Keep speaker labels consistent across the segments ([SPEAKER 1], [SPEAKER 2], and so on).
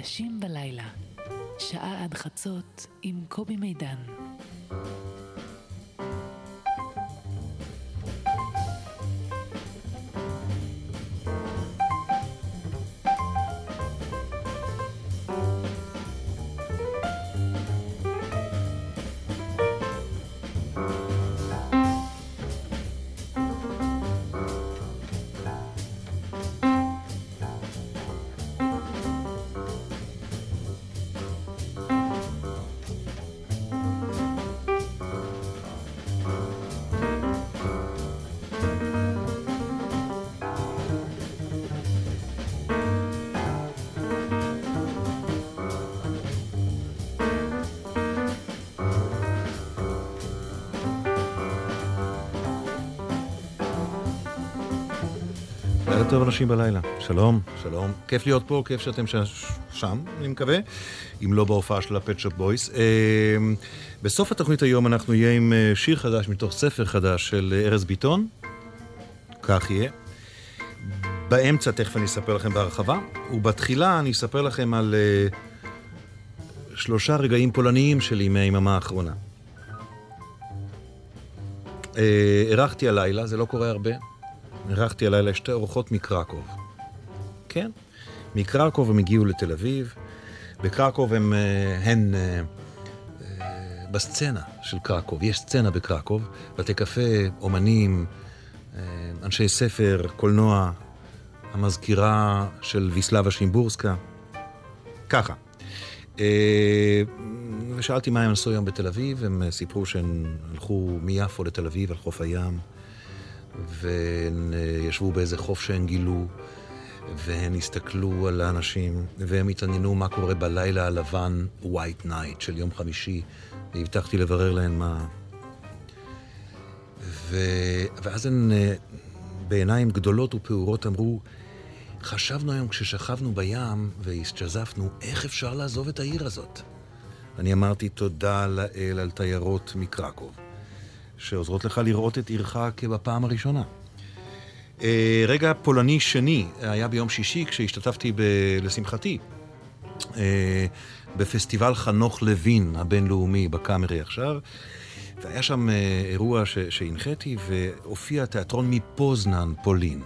[SPEAKER 1] נשים בלילה, שעה עד חצות עם קובי מידן.
[SPEAKER 2] טוב אנשים בלילה. שלום, שלום. כיף להיות פה, כיף שאתם ש... שם, אני מקווה. אם לא בהופעה של הפט שופ בויס. אה, בסוף התוכנית היום אנחנו נהיה עם אה, שיר חדש מתוך ספר חדש של אה, ארז ביטון. כך יהיה. באמצע תכף אני אספר לכם בהרחבה, ובתחילה אני אספר לכם על אה, שלושה רגעים פולניים שלי מהיממה האחרונה. אה, אירחתי הלילה, זה לא קורה הרבה. אירחתי הלילה שתי אורחות מקרקוב. כן, מקרקוב הם הגיעו לתל אביב. בקרקוב הם, אה, הן אה, אה, בסצנה של קרקוב. יש סצנה בקרקוב, בתי קפה, אומנים, אנשי ספר, קולנוע, המזכירה של ויסלבה שימבורסקה. ככה. ושאלתי מה הם עשו היום בתל אביב, הם סיפרו שהם הלכו מיפו לתל אביב על חוף הים. והן אה, ישבו באיזה חוף שהן גילו, והן הסתכלו על האנשים, והם התעניינו מה קורה בלילה הלבן, White Night של יום חמישי, והבטחתי לברר להן מה... ו... ואז הן אה, בעיניים גדולות ופעורות אמרו, חשבנו היום כששכבנו בים והשתזפנו, איך אפשר לעזוב את העיר הזאת? אני אמרתי תודה לאל על תיירות מקרקוב. שעוזרות לך לראות את עירך כבפעם הראשונה. אה, רגע פולני שני היה ביום שישי כשהשתתפתי, ב, לשמחתי, אה, בפסטיבל חנוך לוין הבינלאומי בקאמרי עכשיו, והיה שם אה, אירוע שהנחיתי והופיע תיאטרון מפוזנן, פולין.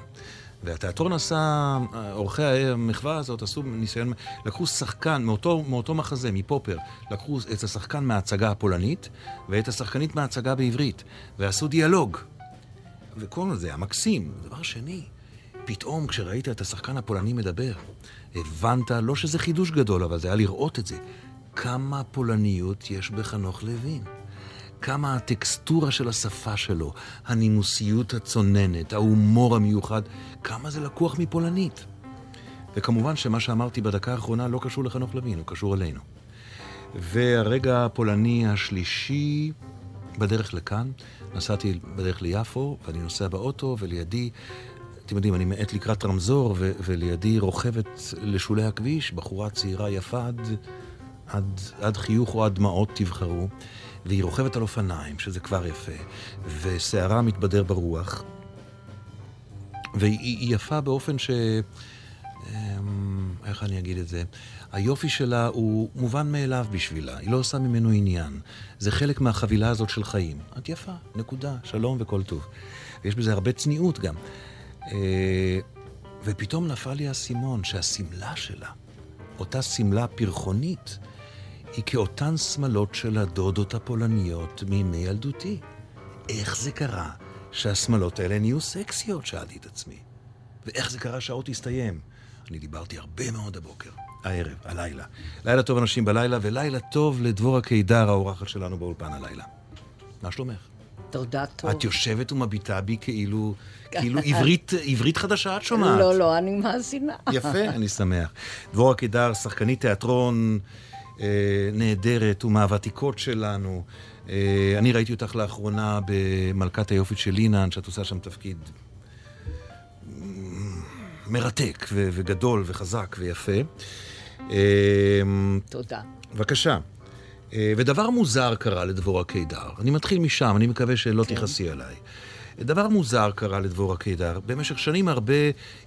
[SPEAKER 2] והתיאטרון עשה, עורכי המחווה הזאת עשו ניסיון, לקחו שחקן מאותו, מאותו מחזה, מפופר, לקחו את השחקן מההצגה הפולנית ואת השחקנית מההצגה בעברית, ועשו דיאלוג. וכל זה היה מקסים. דבר שני, פתאום כשראית את השחקן הפולני מדבר, הבנת, לא שזה חידוש גדול, אבל זה היה לראות את זה, כמה פולניות יש בחנוך לוין. כמה הטקסטורה של השפה שלו, הנימוסיות הצוננת, ההומור המיוחד, כמה זה לקוח מפולנית. וכמובן שמה שאמרתי בדקה האחרונה לא קשור לחנוך לוין, הוא קשור אלינו. והרגע הפולני השלישי, בדרך לכאן, נסעתי בדרך ליפו, ואני נוסע באוטו, ולידי, אתם יודעים, אני מאט לקראת רמזור, ו- ולידי רוכבת לשולי הכביש, בחורה צעירה יפה עד, עד, עד חיוך או עד דמעות, תבחרו. והיא רוכבת על אופניים, שזה כבר יפה, ושערה מתבדר ברוח, והיא יפה באופן ש... אמ, איך אני אגיד את זה? היופי שלה הוא מובן מאליו בשבילה, היא לא עושה ממנו עניין. זה חלק מהחבילה הזאת של חיים. את יפה, נקודה, שלום וכל טוב. ויש בזה הרבה צניעות גם. אה, ופתאום נפל לי האסימון שהשמלה שלה, אותה שמלה פרחונית, היא כאותן שמלות של הדודות הפולניות מימי ילדותי. איך זה קרה שהשמלות האלה נהיו סקסיות? שאלתי את עצמי. ואיך זה קרה שהאות הסתיים? אני דיברתי הרבה מאוד הבוקר, הערב, הלילה. לילה טוב אנשים בלילה, ולילה טוב לדבורה קידר, האורחת שלנו באולפן הלילה. מה שלומך?
[SPEAKER 3] תודה טוב.
[SPEAKER 2] את יושבת ומביטה בי כאילו, כאילו עברית, עברית חדשה את שומעת.
[SPEAKER 3] לא, לא, אני מאזינה.
[SPEAKER 2] יפה, אני שמח. דבורה קידר, שחקנית תיאטרון, אה, נהדרת ומהוותיקות שלנו. אה, אני ראיתי אותך לאחרונה במלכת היופי של לינן, שאת עושה שם תפקיד מרתק ו- וגדול וחזק ויפה.
[SPEAKER 3] אה, תודה.
[SPEAKER 2] בבקשה. ודבר מוזר קרה לדבורה קידר. אני מתחיל משם, אני מקווה שלא כן. תכעסי עליי. דבר מוזר קרה לדבורה קידר. במשך שנים הרבה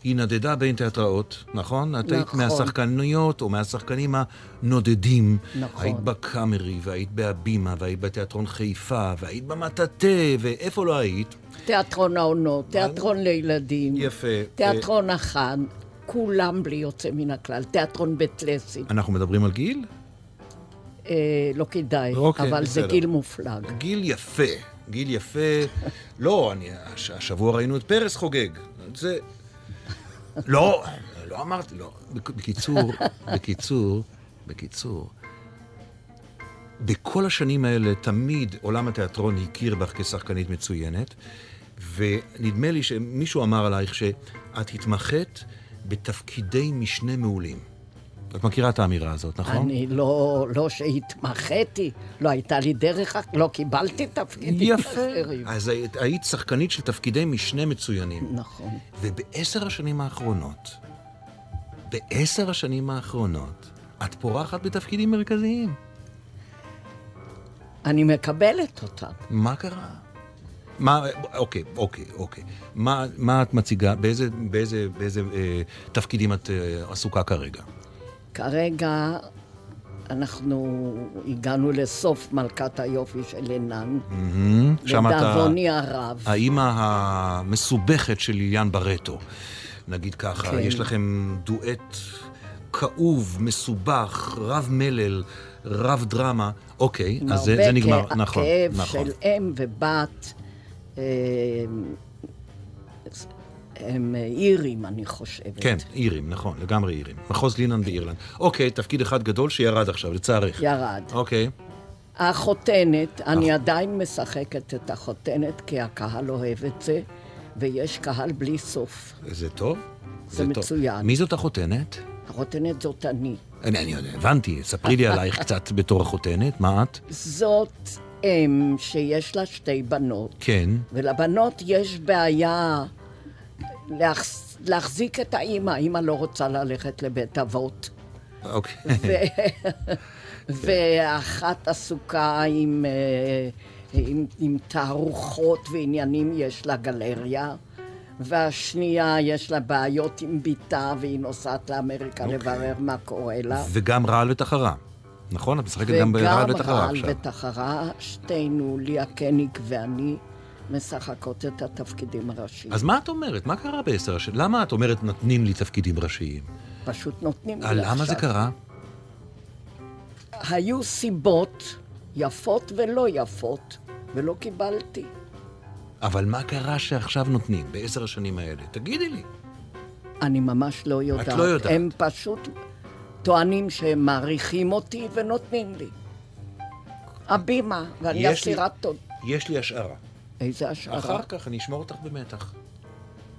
[SPEAKER 2] היא נדדה בין תיאטראות, נכון? את היית
[SPEAKER 3] נכון.
[SPEAKER 2] מהשחקניות או מהשחקנים הנודדים.
[SPEAKER 3] נכון.
[SPEAKER 2] היית בקאמרי, והיית בהבימה, והיית בתיאטרון חיפה, והיית במטאטה, ואיפה לא היית?
[SPEAKER 3] תיאטרון העונות, תיאטרון לילדים.
[SPEAKER 2] יפה.
[SPEAKER 3] תיאטרון החאן, כולם בלי יוצא מן הכלל. תיאטרון בית לסין.
[SPEAKER 2] אנחנו מדברים על גיל?
[SPEAKER 3] אה, לא כדאי,
[SPEAKER 2] אוקיי,
[SPEAKER 3] אבל זה
[SPEAKER 2] בסדר.
[SPEAKER 3] גיל מופלג.
[SPEAKER 2] גיל יפה. גיל יפה. לא, אני, הש, השבוע ראינו את פרס חוגג. זה... לא, לא אמרתי, לא. בק- בקיצור, בקיצור, בקיצור, בכל השנים האלה תמיד עולם התיאטרון הכיר בך כשחקנית מצוינת, ונדמה לי שמישהו אמר עלייך שאת התמחית בתפקידי משנה מעולים. את מכירה את האמירה הזאת, נכון?
[SPEAKER 3] אני לא, לא שהתמחיתי, לא הייתה לי דרך, לא קיבלתי תפקידים
[SPEAKER 2] יפה.
[SPEAKER 3] אחרים.
[SPEAKER 2] אז היית, היית שחקנית של תפקידי משנה מצוינים.
[SPEAKER 3] נכון.
[SPEAKER 2] ובעשר השנים האחרונות, בעשר השנים האחרונות, את פורחת בתפקידים מרכזיים.
[SPEAKER 3] אני מקבלת אותם.
[SPEAKER 2] מה קרה? מה, אוקיי, אוקיי, אוקיי. מה, מה את מציגה? באיזה, באיזה, באיזה אה, תפקידים את אה, עסוקה כרגע?
[SPEAKER 3] כרגע אנחנו הגענו לסוף מלכת היופי של עינן.
[SPEAKER 2] ה-
[SPEAKER 3] לדאבוני הרב.
[SPEAKER 2] האימא המסובכת של ליליאן ברטו, נגיד ככה.
[SPEAKER 3] כן.
[SPEAKER 2] יש לכם דואט כאוב, מסובך, רב מלל, רב דרמה. אוקיי, אז זה, זה נגמר, נכון, נכון.
[SPEAKER 3] של אם ובת. אה, הם אירים, אני חושבת.
[SPEAKER 2] כן, אירים, נכון, לגמרי אירים. מחוז לינן באירלנד. אוקיי, תפקיד אחד גדול שירד עכשיו, לצערך.
[SPEAKER 3] ירד.
[SPEAKER 2] אוקיי.
[SPEAKER 3] החותנת, אני עדיין משחקת את החותנת, כי הקהל אוהב את זה, ויש קהל בלי סוף.
[SPEAKER 2] זה טוב?
[SPEAKER 3] זה
[SPEAKER 2] טוב.
[SPEAKER 3] מצוין.
[SPEAKER 2] מי זאת החותנת?
[SPEAKER 3] החותנת זאת אני.
[SPEAKER 2] אני, אני יודע, הבנתי, ספרי לי עלייך קצת בתור החותנת, מה את?
[SPEAKER 3] זאת אם שיש לה שתי בנות,
[SPEAKER 2] כן.
[SPEAKER 3] ולבנות יש בעיה להחז... להחזיק את האימא. האימא לא רוצה ללכת לבית אבות.
[SPEAKER 2] אוקיי.
[SPEAKER 3] ו... ואחת עסוקה עם, אה, עם, עם תערוכות ועניינים, יש לה גלריה, והשנייה יש לה בעיות עם בתה והיא נוסעת לאמריקה
[SPEAKER 2] אוקיי.
[SPEAKER 3] לברר מה קורה לה.
[SPEAKER 2] וגם רעל ותחרה. נכון? את משחקת גם ברעל
[SPEAKER 3] וגם
[SPEAKER 2] ותחרה
[SPEAKER 3] רעל
[SPEAKER 2] עכשיו.
[SPEAKER 3] ותחרה, שתינו, ליה קניג ואני, משחקות את התפקידים הראשיים.
[SPEAKER 2] אז מה את אומרת? מה קרה בעשר השנים? למה את אומרת נותנים לי תפקידים ראשיים?
[SPEAKER 3] פשוט נותנים לי
[SPEAKER 2] אה,
[SPEAKER 3] עכשיו.
[SPEAKER 2] למה זה קרה?
[SPEAKER 3] היו סיבות יפות ולא יפות, ולא קיבלתי.
[SPEAKER 2] אבל מה קרה שעכשיו נותנים, בעשר השנים האלה? תגידי לי.
[SPEAKER 3] אני ממש לא יודעת.
[SPEAKER 2] לא יודעת.
[SPEAKER 3] הם פשוט טוענים שהם מעריכים אותי ונותנים לי. הבימה, ואני
[SPEAKER 2] לי-
[SPEAKER 3] אסירת תודה.
[SPEAKER 2] יש לי השערה.
[SPEAKER 3] איזה השערה.
[SPEAKER 2] אחר כך אני אשמור אותך במתח.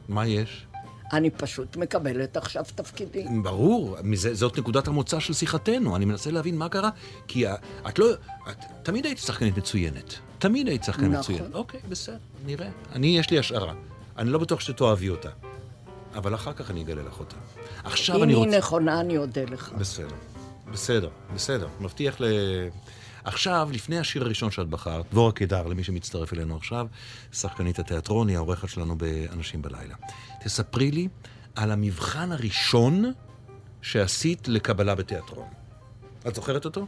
[SPEAKER 2] מה יש?
[SPEAKER 3] אני פשוט מקבלת עכשיו תפקידים.
[SPEAKER 2] ברור, מזה, זאת נקודת המוצא של שיחתנו. אני מנסה להבין מה קרה, כי את לא... את תמיד היית שחקנית מצוינת. תמיד היית שחקנית
[SPEAKER 3] נכון.
[SPEAKER 2] מצוינת. אוקיי, בסדר, נראה. אני, יש לי השערה. אני לא בטוח שתאהבי אותה. אבל אחר כך אני אגלה לך אותה. עכשיו
[SPEAKER 3] אם
[SPEAKER 2] אני
[SPEAKER 3] היא
[SPEAKER 2] רוצה...
[SPEAKER 3] נכונה, אני אודה לך.
[SPEAKER 2] בסדר, בסדר, בסדר. מבטיח ל... עכשיו, לפני השיר הראשון שאת בחרת, דבורה קידר, למי שמצטרף אלינו עכשיו, שחקנית התיאטרון, היא העורכת שלנו ב"אנשים בלילה". תספרי לי על המבחן הראשון שעשית לקבלה בתיאטרון. את זוכרת אותו?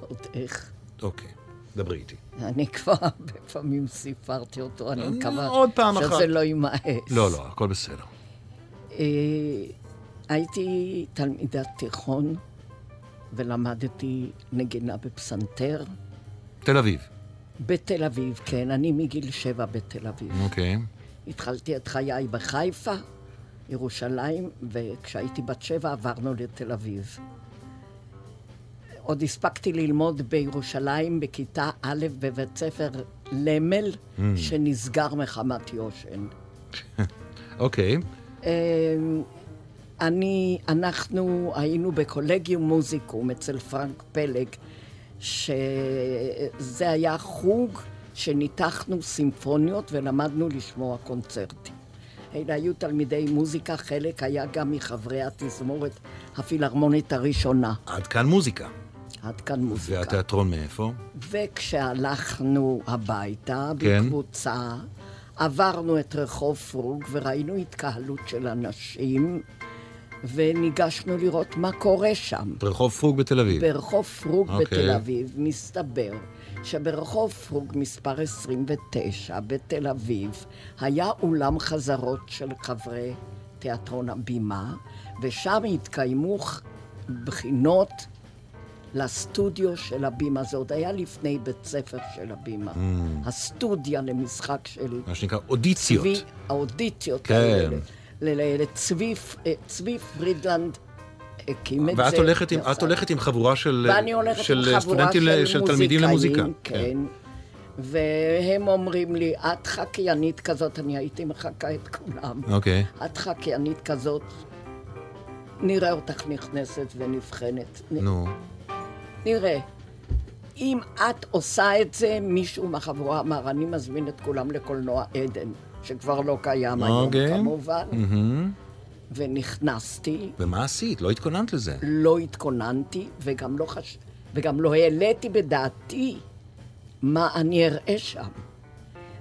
[SPEAKER 3] עוד איך.
[SPEAKER 2] אוקיי, דברי איתי.
[SPEAKER 3] אני כבר הרבה פעמים סיפרתי אותו, אני
[SPEAKER 2] אה,
[SPEAKER 3] מקווה
[SPEAKER 2] עוד פעם אחת.
[SPEAKER 3] שזה לא יימאס.
[SPEAKER 2] לא, לא, הכל בסדר.
[SPEAKER 3] אה, הייתי תלמידת תיכון ולמדתי נגינה בפסנתר.
[SPEAKER 2] תל אביב.
[SPEAKER 3] בתל אביב, כן, אני מגיל שבע בתל אביב.
[SPEAKER 2] אוקיי.
[SPEAKER 3] התחלתי את חיי בחיפה, ירושלים, וכשהייתי בת שבע עברנו לתל אביב. עוד הספקתי ללמוד בירושלים בכיתה א' בבית ספר למל,
[SPEAKER 2] Mm.
[SPEAKER 3] שנסגר מחמת יושן.
[SPEAKER 2] אוקיי.
[SPEAKER 3] אמ, אני, אנחנו היינו בקולגיום מוזיקום אצל פרנק פלג, שזה היה חוג שניתחנו סימפוניות ולמדנו לשמוע קונצרטים. אלה היו תלמידי מוזיקה, חלק היה גם מחברי התזמורת הפילהרמונית הראשונה.
[SPEAKER 2] עד כאן מוזיקה.
[SPEAKER 3] עד כאן מוזיקה.
[SPEAKER 2] והתיאטרון מאיפה?
[SPEAKER 3] וכשהלכנו הביתה
[SPEAKER 2] כן.
[SPEAKER 3] בקבוצה, עברנו את רחוב פרוג וראינו התקהלות של אנשים, וניגשנו לראות מה קורה שם.
[SPEAKER 2] ברחוב פרוג בתל אביב.
[SPEAKER 3] ברחוב פרוג
[SPEAKER 2] אוקיי.
[SPEAKER 3] בתל אביב מסתבר שברחוב פרוג מספר 29 בתל אביב היה אולם חזרות של חברי תיאטרון הבימה, ושם התקיימו בחינות לסטודיו של הבימה. זה עוד היה לפני בית ספר של הבימה. הסטודיה למשחק של
[SPEAKER 2] מה שנקרא אודיציות.
[SPEAKER 3] צבי, האודיציות
[SPEAKER 2] כן.
[SPEAKER 3] האלה. לצבי אה, צבי פרידלנד הקים את זה.
[SPEAKER 2] ואת הולכת עם, את הולכת עם חבורה של,
[SPEAKER 3] הולכת
[SPEAKER 2] של
[SPEAKER 3] עם חבורה
[SPEAKER 2] סטודנטים,
[SPEAKER 3] של,
[SPEAKER 2] ל- של תלמידים למוזיקה.
[SPEAKER 3] מוזיקאים, כן. והם אומרים לי, את חקיינית כזאת, אני הייתי מחקה את כולם.
[SPEAKER 2] אוקיי.
[SPEAKER 3] את חקיינית כזאת, נראה אותך נכנסת ונבחנת.
[SPEAKER 2] נו.
[SPEAKER 3] נראה. אם את עושה את זה, מישהו מהחבורה אמר, אני מזמין את כולם לקולנוע עדן, שכבר לא קיים היום
[SPEAKER 2] אוקיי.
[SPEAKER 3] כמובן.
[SPEAKER 2] מהמם.
[SPEAKER 3] ונכנסתי,
[SPEAKER 2] ומה עשית? לא התכוננת לזה.
[SPEAKER 3] לא התכוננתי, וגם לא, חש... וגם לא העליתי בדעתי מה אני אראה שם.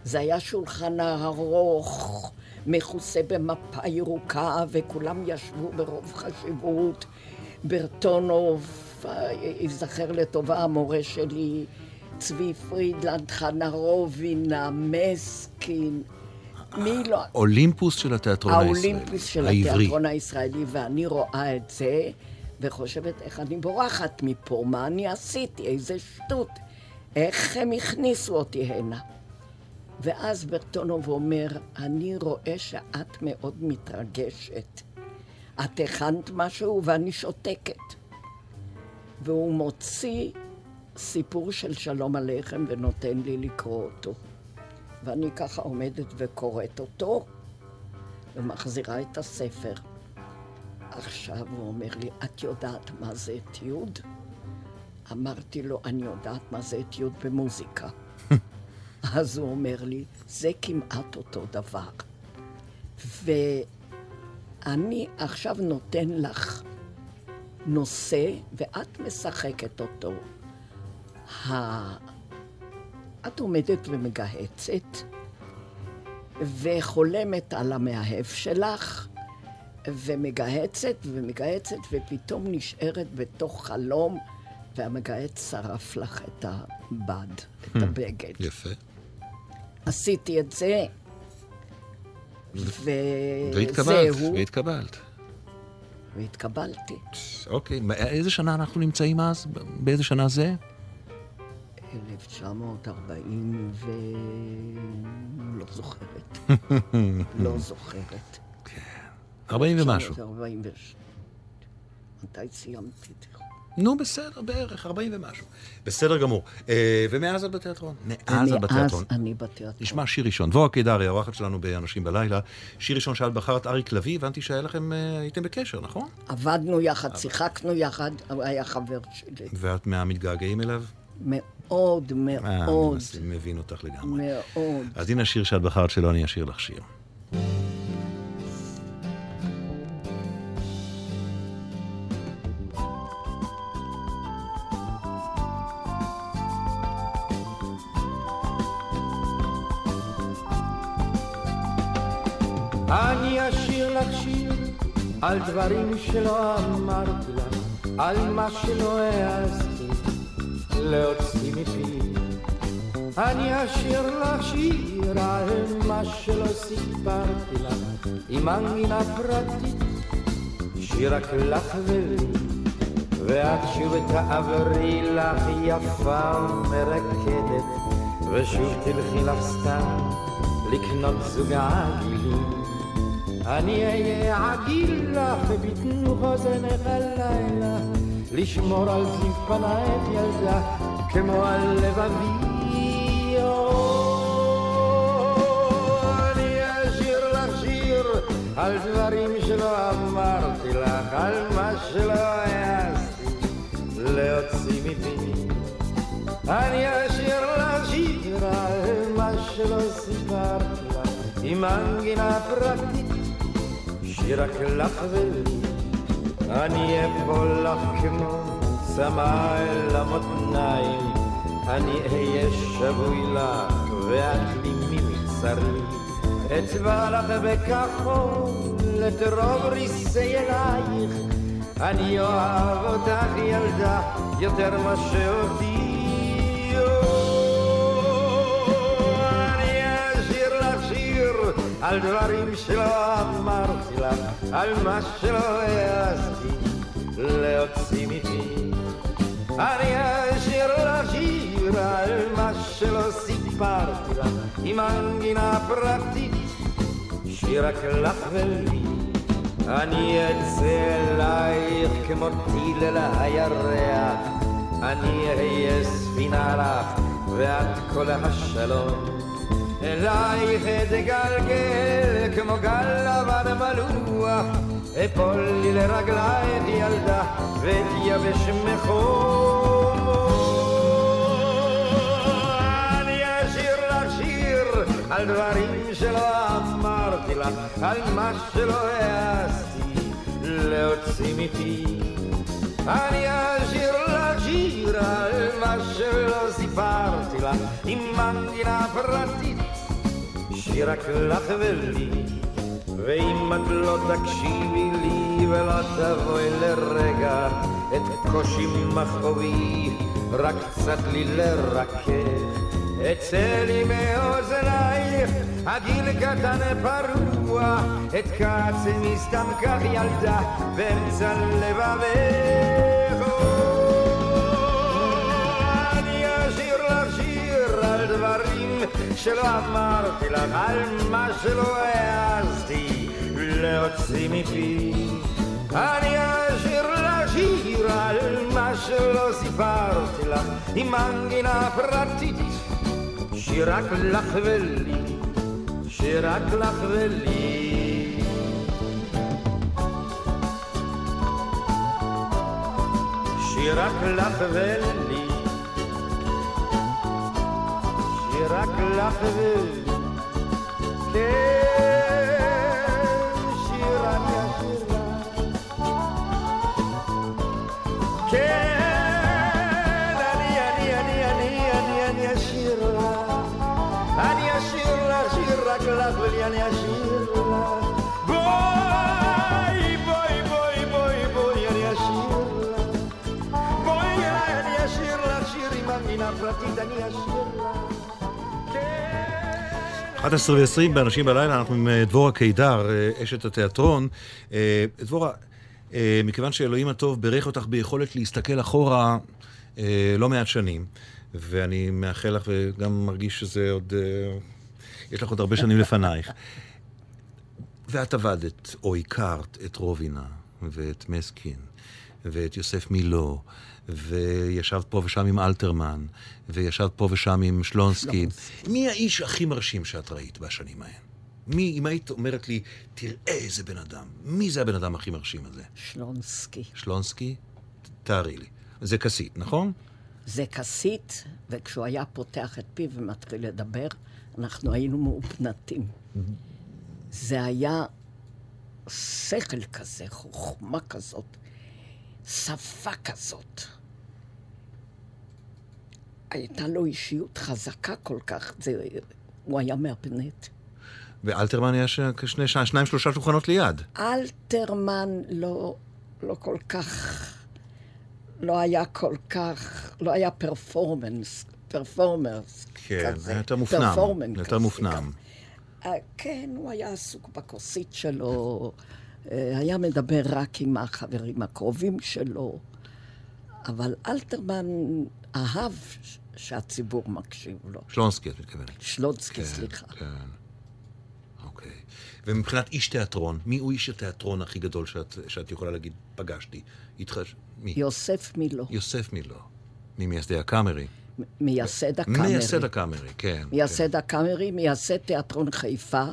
[SPEAKER 3] זה היה שולחן ארוך, מכוסה במפה ירוקה, וכולם ישבו ברוב חשיבות. ברטונוב, ייזכר לטובה המורה שלי, צבי פרידלנד, חנה רובינה, מסקין. מי לא...
[SPEAKER 2] אולימפוס של התיאטרון הישראלי.
[SPEAKER 3] האולימפוס של
[SPEAKER 2] העברי.
[SPEAKER 3] התיאטרון הישראלי, ואני רואה את זה, וחושבת איך אני בורחת מפה, מה אני עשיתי, איזה שטות, איך הם הכניסו אותי הנה. ואז ברטונוב אומר, אני רואה שאת מאוד מתרגשת. את הכנת משהו ואני שותקת. והוא מוציא סיפור של שלום עליכם ונותן לי לקרוא אותו. ואני ככה עומדת וקוראת אותו, ומחזירה את הספר. עכשיו הוא אומר לי, את יודעת מה זה אתיוד? אמרתי לו, אני יודעת מה זה אתיוד במוזיקה. אז הוא אומר לי, זה כמעט אותו דבר. ואני עכשיו נותן לך נושא, ואת משחקת אותו. את עומדת ומגהצת, וחולמת על המאהב שלך, ומגהצת ומגהצת, ופתאום נשארת בתוך חלום, והמגהץ שרף לך את הבד, את הבגד.
[SPEAKER 2] יפה.
[SPEAKER 3] עשיתי את זה,
[SPEAKER 2] והתקבלת,
[SPEAKER 3] וזהו,
[SPEAKER 2] והתקבלת.
[SPEAKER 3] והתקבלתי.
[SPEAKER 2] אוקיי, איזה שנה אנחנו נמצאים אז? באיזה שנה זה?
[SPEAKER 3] 1940 ו... לא זוכרת. לא זוכרת.
[SPEAKER 2] 40 ומשהו.
[SPEAKER 3] 1946. מתי סיימתי תיכון?
[SPEAKER 2] נו, בסדר, בערך, 40 ומשהו. בסדר גמור. אה, ומאז את בתיאטרון? מאז את בתיאטרון.
[SPEAKER 3] אז אני בתיאטרון.
[SPEAKER 2] נשמע שיר ראשון. דבורה קידרי, האורחת שלנו באנשים בלילה. שיר ראשון שאת בחרת אריק לביא, הבנתי שהיה לכם, אה, הייתם בקשר, נכון?
[SPEAKER 3] עבדנו יחד, שיחקנו יחד, היה חבר שלי.
[SPEAKER 2] ואת מהמתגעגעים אליו?
[SPEAKER 3] מאוד,
[SPEAKER 2] אה, אני
[SPEAKER 3] מאוד,
[SPEAKER 2] מס- מבין אותך לגמרי.
[SPEAKER 3] מאוד.
[SPEAKER 2] אז הנה השיר שאת בחרת שלו, אני אשיר לך שיר.
[SPEAKER 4] אני אשיר לך שיר על דברים שלא אמרתי לך, על מה שלא העזתי להוציא מפי. אני אשיר לך שיר על מה שלא סיפרתי לך, עם מנגינה פרטית, שיר רק לך ולי. ואת שוב תעברי לך יפה ומרקדת, ושוב תלכי לך סתם לקנות זוג עגילים. אני אהיה עגיל לך בתנוך אוזנך הלילה, לשמור על זיו פנייך ילדה כמו על לבבי. אני אשיר לך שיר על דברים שלא אמרתי לך, על מה שלא העזתי להוציא מפי. אני אשיר לך שיר על מה שלא סיפרתי לך, עם מנגינה פרטית, שיר רק לך ולי. אני אפול לך כמו צמא אל המותניים, אני אהיה שבוי לך ואת לי. מבצרי. אצבע לך בכחול את רוב ריסי אלייך. אני אוהב אותך ילדה יותר מה שאותי על דברים שלא אמרתי לך על מה שלא העזתי להוציא מפי. אני אשיר לך שיר על מה שלא סיפרתי לך עם מנגינה פרטית שיר רק לך ולי. אני אצא אלייך כמו טיל אל הירח אני אהיה ספינה לך ואת כל השלום אלייך אתגלגל כמו גל לבן מלוח אפול לי לרגלייך ילדה ואתייבש מחום אני אשיר לך שיר על דברים שלא אמרתי לך על מה שלא העזתי להוציא מפי. אני אשיר לך שיר על מה שלא סיפרתי לך עם מנגינה פרטית שיר רק לך ולי ואם את לא תקשיבי לי ולא תבואי לרגע את קושי מכאובי רק קצת לי לרכך. אצא לי מאוזנייך הגיל קטן פרוע את כעצמי סתם כך ילדה באמצע לבבך שלא אמרתי לך על מה שלא העזתי להוציא מפי. אני אשיר לך שיר על מה שלא סיפרתי לך עם מנגינה פרטית. שיר רק לך ולי שיר רק לך ולי. שיר רק לך ולי רק לך ולי
[SPEAKER 2] 11 ו-20 באנשים בלילה, אנחנו עם אה, דבורה קידר, אה, אשת התיאטרון. אה, דבורה, מכיוון שאלוהים הטוב בירך אותך ביכולת להסתכל אחורה לא מעט שנים, ואני מאחל לך וגם מרגיש שזה עוד... יש לך עוד הרבה שנים לפנייך. ואת עבדת, או הכרת, את רובינה, ואת מסקין, ואת יוסף מילו, וישבת פה ושם עם אלתרמן, וישבת פה ושם עם שלונסקי. מי האיש הכי מרשים שאת ראית בשנים ההן? מי, אם היית אומרת לי, תראה איזה בן אדם, מי זה הבן אדם הכי מרשים הזה?
[SPEAKER 3] שלונסקי.
[SPEAKER 2] שלונסקי? תארי לי. זה כסית, נכון?
[SPEAKER 3] זה כסית, וכשהוא היה פותח את פיו ומתחיל לדבר, אנחנו היינו מאופנתים. זה היה שכל כזה, חוכמה כזאת, שפה כזאת. הייתה לו אישיות חזקה כל כך, זה, הוא היה מהפנט.
[SPEAKER 2] ואלתרמן היה ש... שני, שניים, שלושה שולחנות ליד.
[SPEAKER 3] אלתרמן לא, לא כל כך, לא היה כל כך, לא היה פרפורמנס, פרפורמרס
[SPEAKER 2] כן,
[SPEAKER 3] כזה.
[SPEAKER 2] היה יותר מופנם, יותר
[SPEAKER 3] כזה,
[SPEAKER 2] מופנם.
[SPEAKER 3] אה, כן, הוא היה עסוק בכוסית שלו, אה, היה מדבר רק עם החברים הקרובים שלו, אבל אלתרמן אהב שהציבור מקשיב לו.
[SPEAKER 2] שלונסקי, את מתכוונת.
[SPEAKER 3] שלונסקי,
[SPEAKER 2] כן,
[SPEAKER 3] סליחה.
[SPEAKER 2] כן. אוקיי. ומבחינת איש תיאטרון, מי הוא איש התיאטרון הכי גדול שאת, שאת יכולה להגיד, פגשתי? התחש... מי?
[SPEAKER 3] יוסף מילו,
[SPEAKER 2] יוסף מילו. ממייסדי הקאמרי.
[SPEAKER 3] מייסד הקאמרי.
[SPEAKER 2] מייסד הקאמרי, כן.
[SPEAKER 3] מייסד הקאמרי, מייסד תיאטרון חיפה,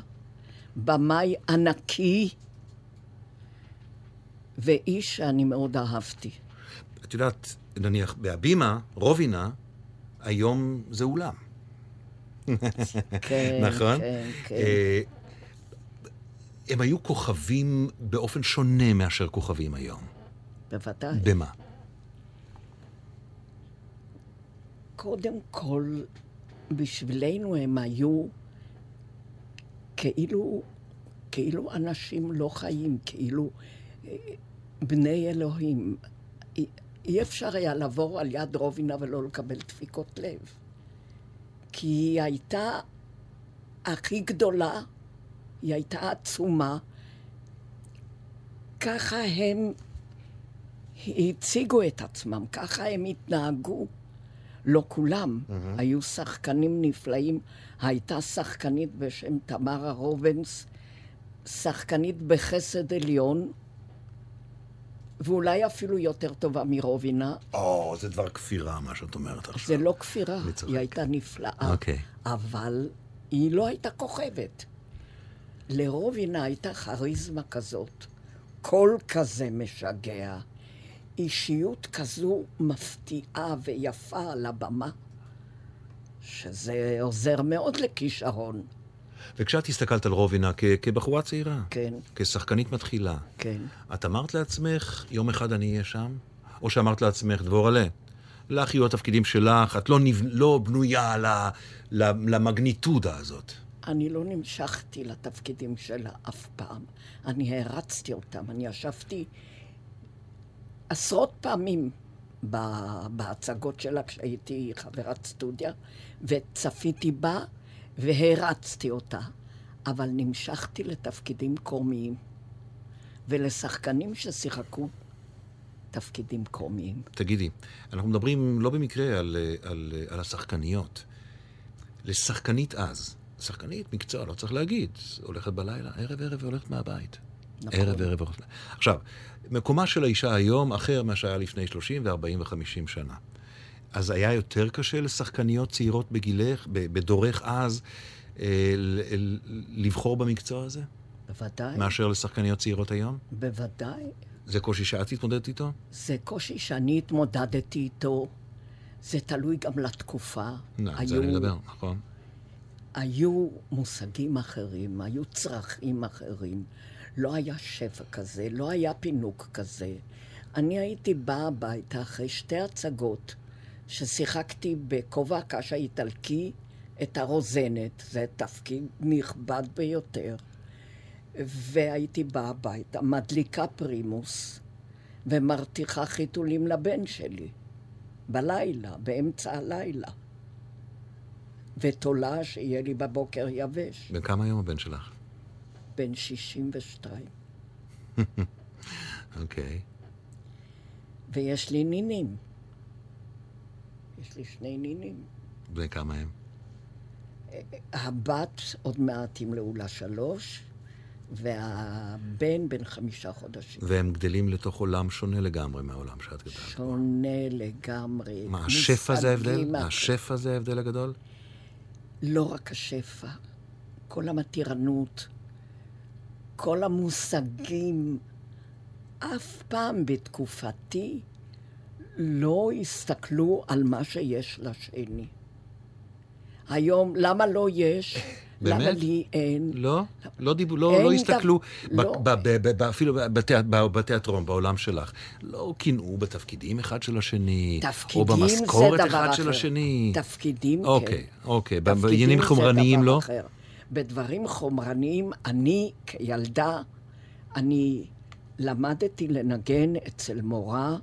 [SPEAKER 3] במאי ענקי, ואיש שאני מאוד אהבתי.
[SPEAKER 2] כן. את יודעת, נניח, בהבימה, רובינה, היום זה אולם.
[SPEAKER 3] כן,
[SPEAKER 2] נכון?
[SPEAKER 3] כן, כן.
[SPEAKER 2] אה, הם היו כוכבים באופן שונה מאשר כוכבים היום.
[SPEAKER 3] בוודאי.
[SPEAKER 2] במה?
[SPEAKER 3] קודם כל, בשבילנו הם היו כאילו, כאילו אנשים לא חיים, כאילו אה, בני אלוהים. אי, אפשר היה לעבור על יד רובינה ולא לקבל דפיקות לב. כי היא הייתה הכי גדולה, היא הייתה עצומה. ככה הם הציגו את עצמם, ככה הם התנהגו. לא כולם, mm-hmm. היו שחקנים נפלאים. הייתה שחקנית בשם תמרה רובנס, שחקנית בחסד עליון, ואולי אפילו יותר טובה מרובינה.
[SPEAKER 2] או, oh, זה דבר כפירה, מה שאת אומרת עכשיו.
[SPEAKER 3] זה לא כפירה, היא הייתה נפלאה.
[SPEAKER 2] אוקיי. Okay.
[SPEAKER 3] אבל היא לא הייתה כוכבת. לרובינה הייתה כריזמה כזאת, קול כזה משגע, אישיות כזו מפתיעה ויפה על הבמה, שזה עוזר מאוד לכישרון.
[SPEAKER 2] וכשאת הסתכלת על רובינה כ- כבחורה צעירה,
[SPEAKER 3] כן.
[SPEAKER 2] כשחקנית מתחילה,
[SPEAKER 3] כן.
[SPEAKER 2] את אמרת לעצמך, יום אחד אני אהיה שם? או שאמרת לעצמך, דבורלה, לך יהיו התפקידים שלך, את לא, נב... לא בנויה ל... ל... למגניטודה הזאת.
[SPEAKER 3] אני לא נמשכתי לתפקידים שלה אף פעם. אני הערצתי אותם. אני ישבתי עשרות פעמים בהצגות שלה כשהייתי חברת סטודיה, וצפיתי בה והרצתי אותה. אבל נמשכתי לתפקידים קומיים, ולשחקנים ששיחקו תפקידים קומיים.
[SPEAKER 2] תגידי, אנחנו מדברים לא במקרה על, על, על השחקניות. לשחקנית אז, שחקנית מקצוע, לא צריך להגיד, הולכת בלילה, ערב ערב והולכת מהבית. נכון. ערב ערב. עכשיו, מקומה של האישה היום אחר מה שהיה לפני 30 ו-40 ו-50 שנה. אז היה יותר קשה לשחקניות צעירות בגילך, בדורך אז, אה, לבחור במקצוע הזה?
[SPEAKER 3] בוודאי.
[SPEAKER 2] מאשר לשחקניות צעירות היום?
[SPEAKER 3] בוודאי.
[SPEAKER 2] זה קושי שאת התמודדת איתו?
[SPEAKER 3] זה קושי שאני התמודדתי איתו. זה תלוי גם לתקופה.
[SPEAKER 2] לא, היו, זה אני מדבר, נכון.
[SPEAKER 3] היו מושגים אחרים, היו צרכים אחרים. לא היה שפע כזה, לא היה פינוק כזה. אני הייתי באה הביתה אחרי שתי הצגות ששיחקתי בכובע הקש האיטלקי את הרוזנת, זה תפקיד נכבד ביותר. והייתי באה הביתה, מדליקה פרימוס, ומרתיחה חיתולים לבן שלי, בלילה, באמצע הלילה. ותולה שיהיה לי בבוקר יבש.
[SPEAKER 2] בן כמה היום הבן שלך?
[SPEAKER 3] בן 62.
[SPEAKER 2] אוקיי.
[SPEAKER 3] ויש לי נינים. יש לי שני נינים.
[SPEAKER 2] בני כמה הם?
[SPEAKER 3] הבת עוד מעט ימלאו לה שלוש, והבן בן חמישה חודשים.
[SPEAKER 2] והם גדלים לתוך עולם שונה לגמרי מהעולם שאת גדלת.
[SPEAKER 3] שונה לגמרי.
[SPEAKER 2] מה, השפע זה ההבדל? מה, השפע זה ההבדל הגדול?
[SPEAKER 3] לא רק השפע, כל המתירנות, כל המושגים. אף פעם בתקופתי לא הסתכלו על מה שיש לשני. היום, למה לא יש?
[SPEAKER 2] באמת?
[SPEAKER 3] למה לי אין?
[SPEAKER 2] לא? לא, דיבו, לא, לא הסתכלו, ב, לא. ב, ב, ב, אפילו בתיאטרון, בעולם שלך. לא קינאו בתפקידים אחד של השני, או במשכורת אחד אחר. של השני.
[SPEAKER 3] תפקידים,
[SPEAKER 2] אוקיי, כן. אוקיי, אוקיי. בעניינים חומרניים לא? אחר.
[SPEAKER 3] בדברים חומרניים, אני כילדה, אני למדתי לנגן אצל מורה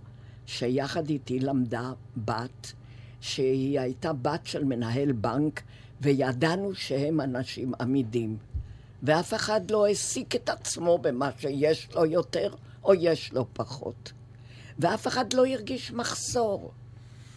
[SPEAKER 3] שיחד איתי למדה בת, שהיא הייתה בת של מנהל בנק, וידענו שהם אנשים עמידים. ואף אחד לא העסיק את עצמו במה שיש לו יותר או יש לו פחות. ואף אחד לא הרגיש מחסור.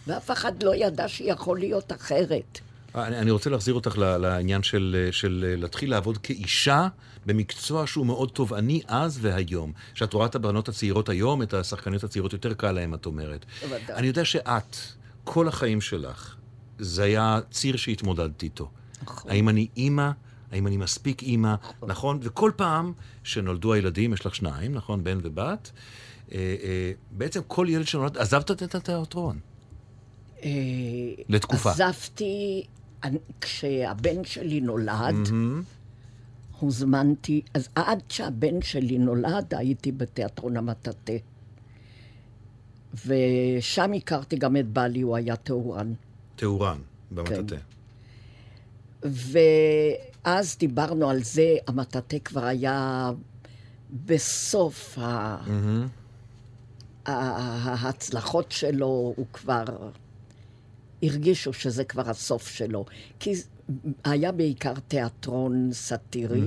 [SPEAKER 3] ואף אחד לא ידע שיכול להיות אחרת.
[SPEAKER 2] אני, אני רוצה להחזיר אותך לעניין של, של להתחיל לעבוד כאישה במקצוע שהוא מאוד תובעני אז והיום. שאת רואה את הבנות הצעירות היום, את השחקניות הצעירות יותר קל להן, את אומרת.
[SPEAKER 3] בוודאי.
[SPEAKER 2] אני יודע שאת, כל החיים שלך, זה היה ציר שהתמודדת איתו.
[SPEAKER 3] נכון.
[SPEAKER 2] האם אני אימא? האם אני מספיק אימא? נכון. נכון? וכל פעם שנולדו הילדים, יש לך שניים, נכון? בן ובת, אה, אה, בעצם כל ילד שנולד, עזבת את התיאטרון.
[SPEAKER 3] אה,
[SPEAKER 2] לתקופה.
[SPEAKER 3] עזבתי, כשהבן שלי נולד, mm-hmm. הוזמנתי, אז עד שהבן שלי נולד, הייתי בתיאטרון המטאטה. ושם הכרתי גם את בעלי, הוא היה תאורן.
[SPEAKER 2] תאורן, במטאטה. כן.
[SPEAKER 3] ואז דיברנו על זה, המטאטא כבר היה בסוף. ה- ההצלחות שלו, הוא כבר... הרגישו שזה כבר הסוף שלו. כי היה בעיקר תיאטרון סאטירי,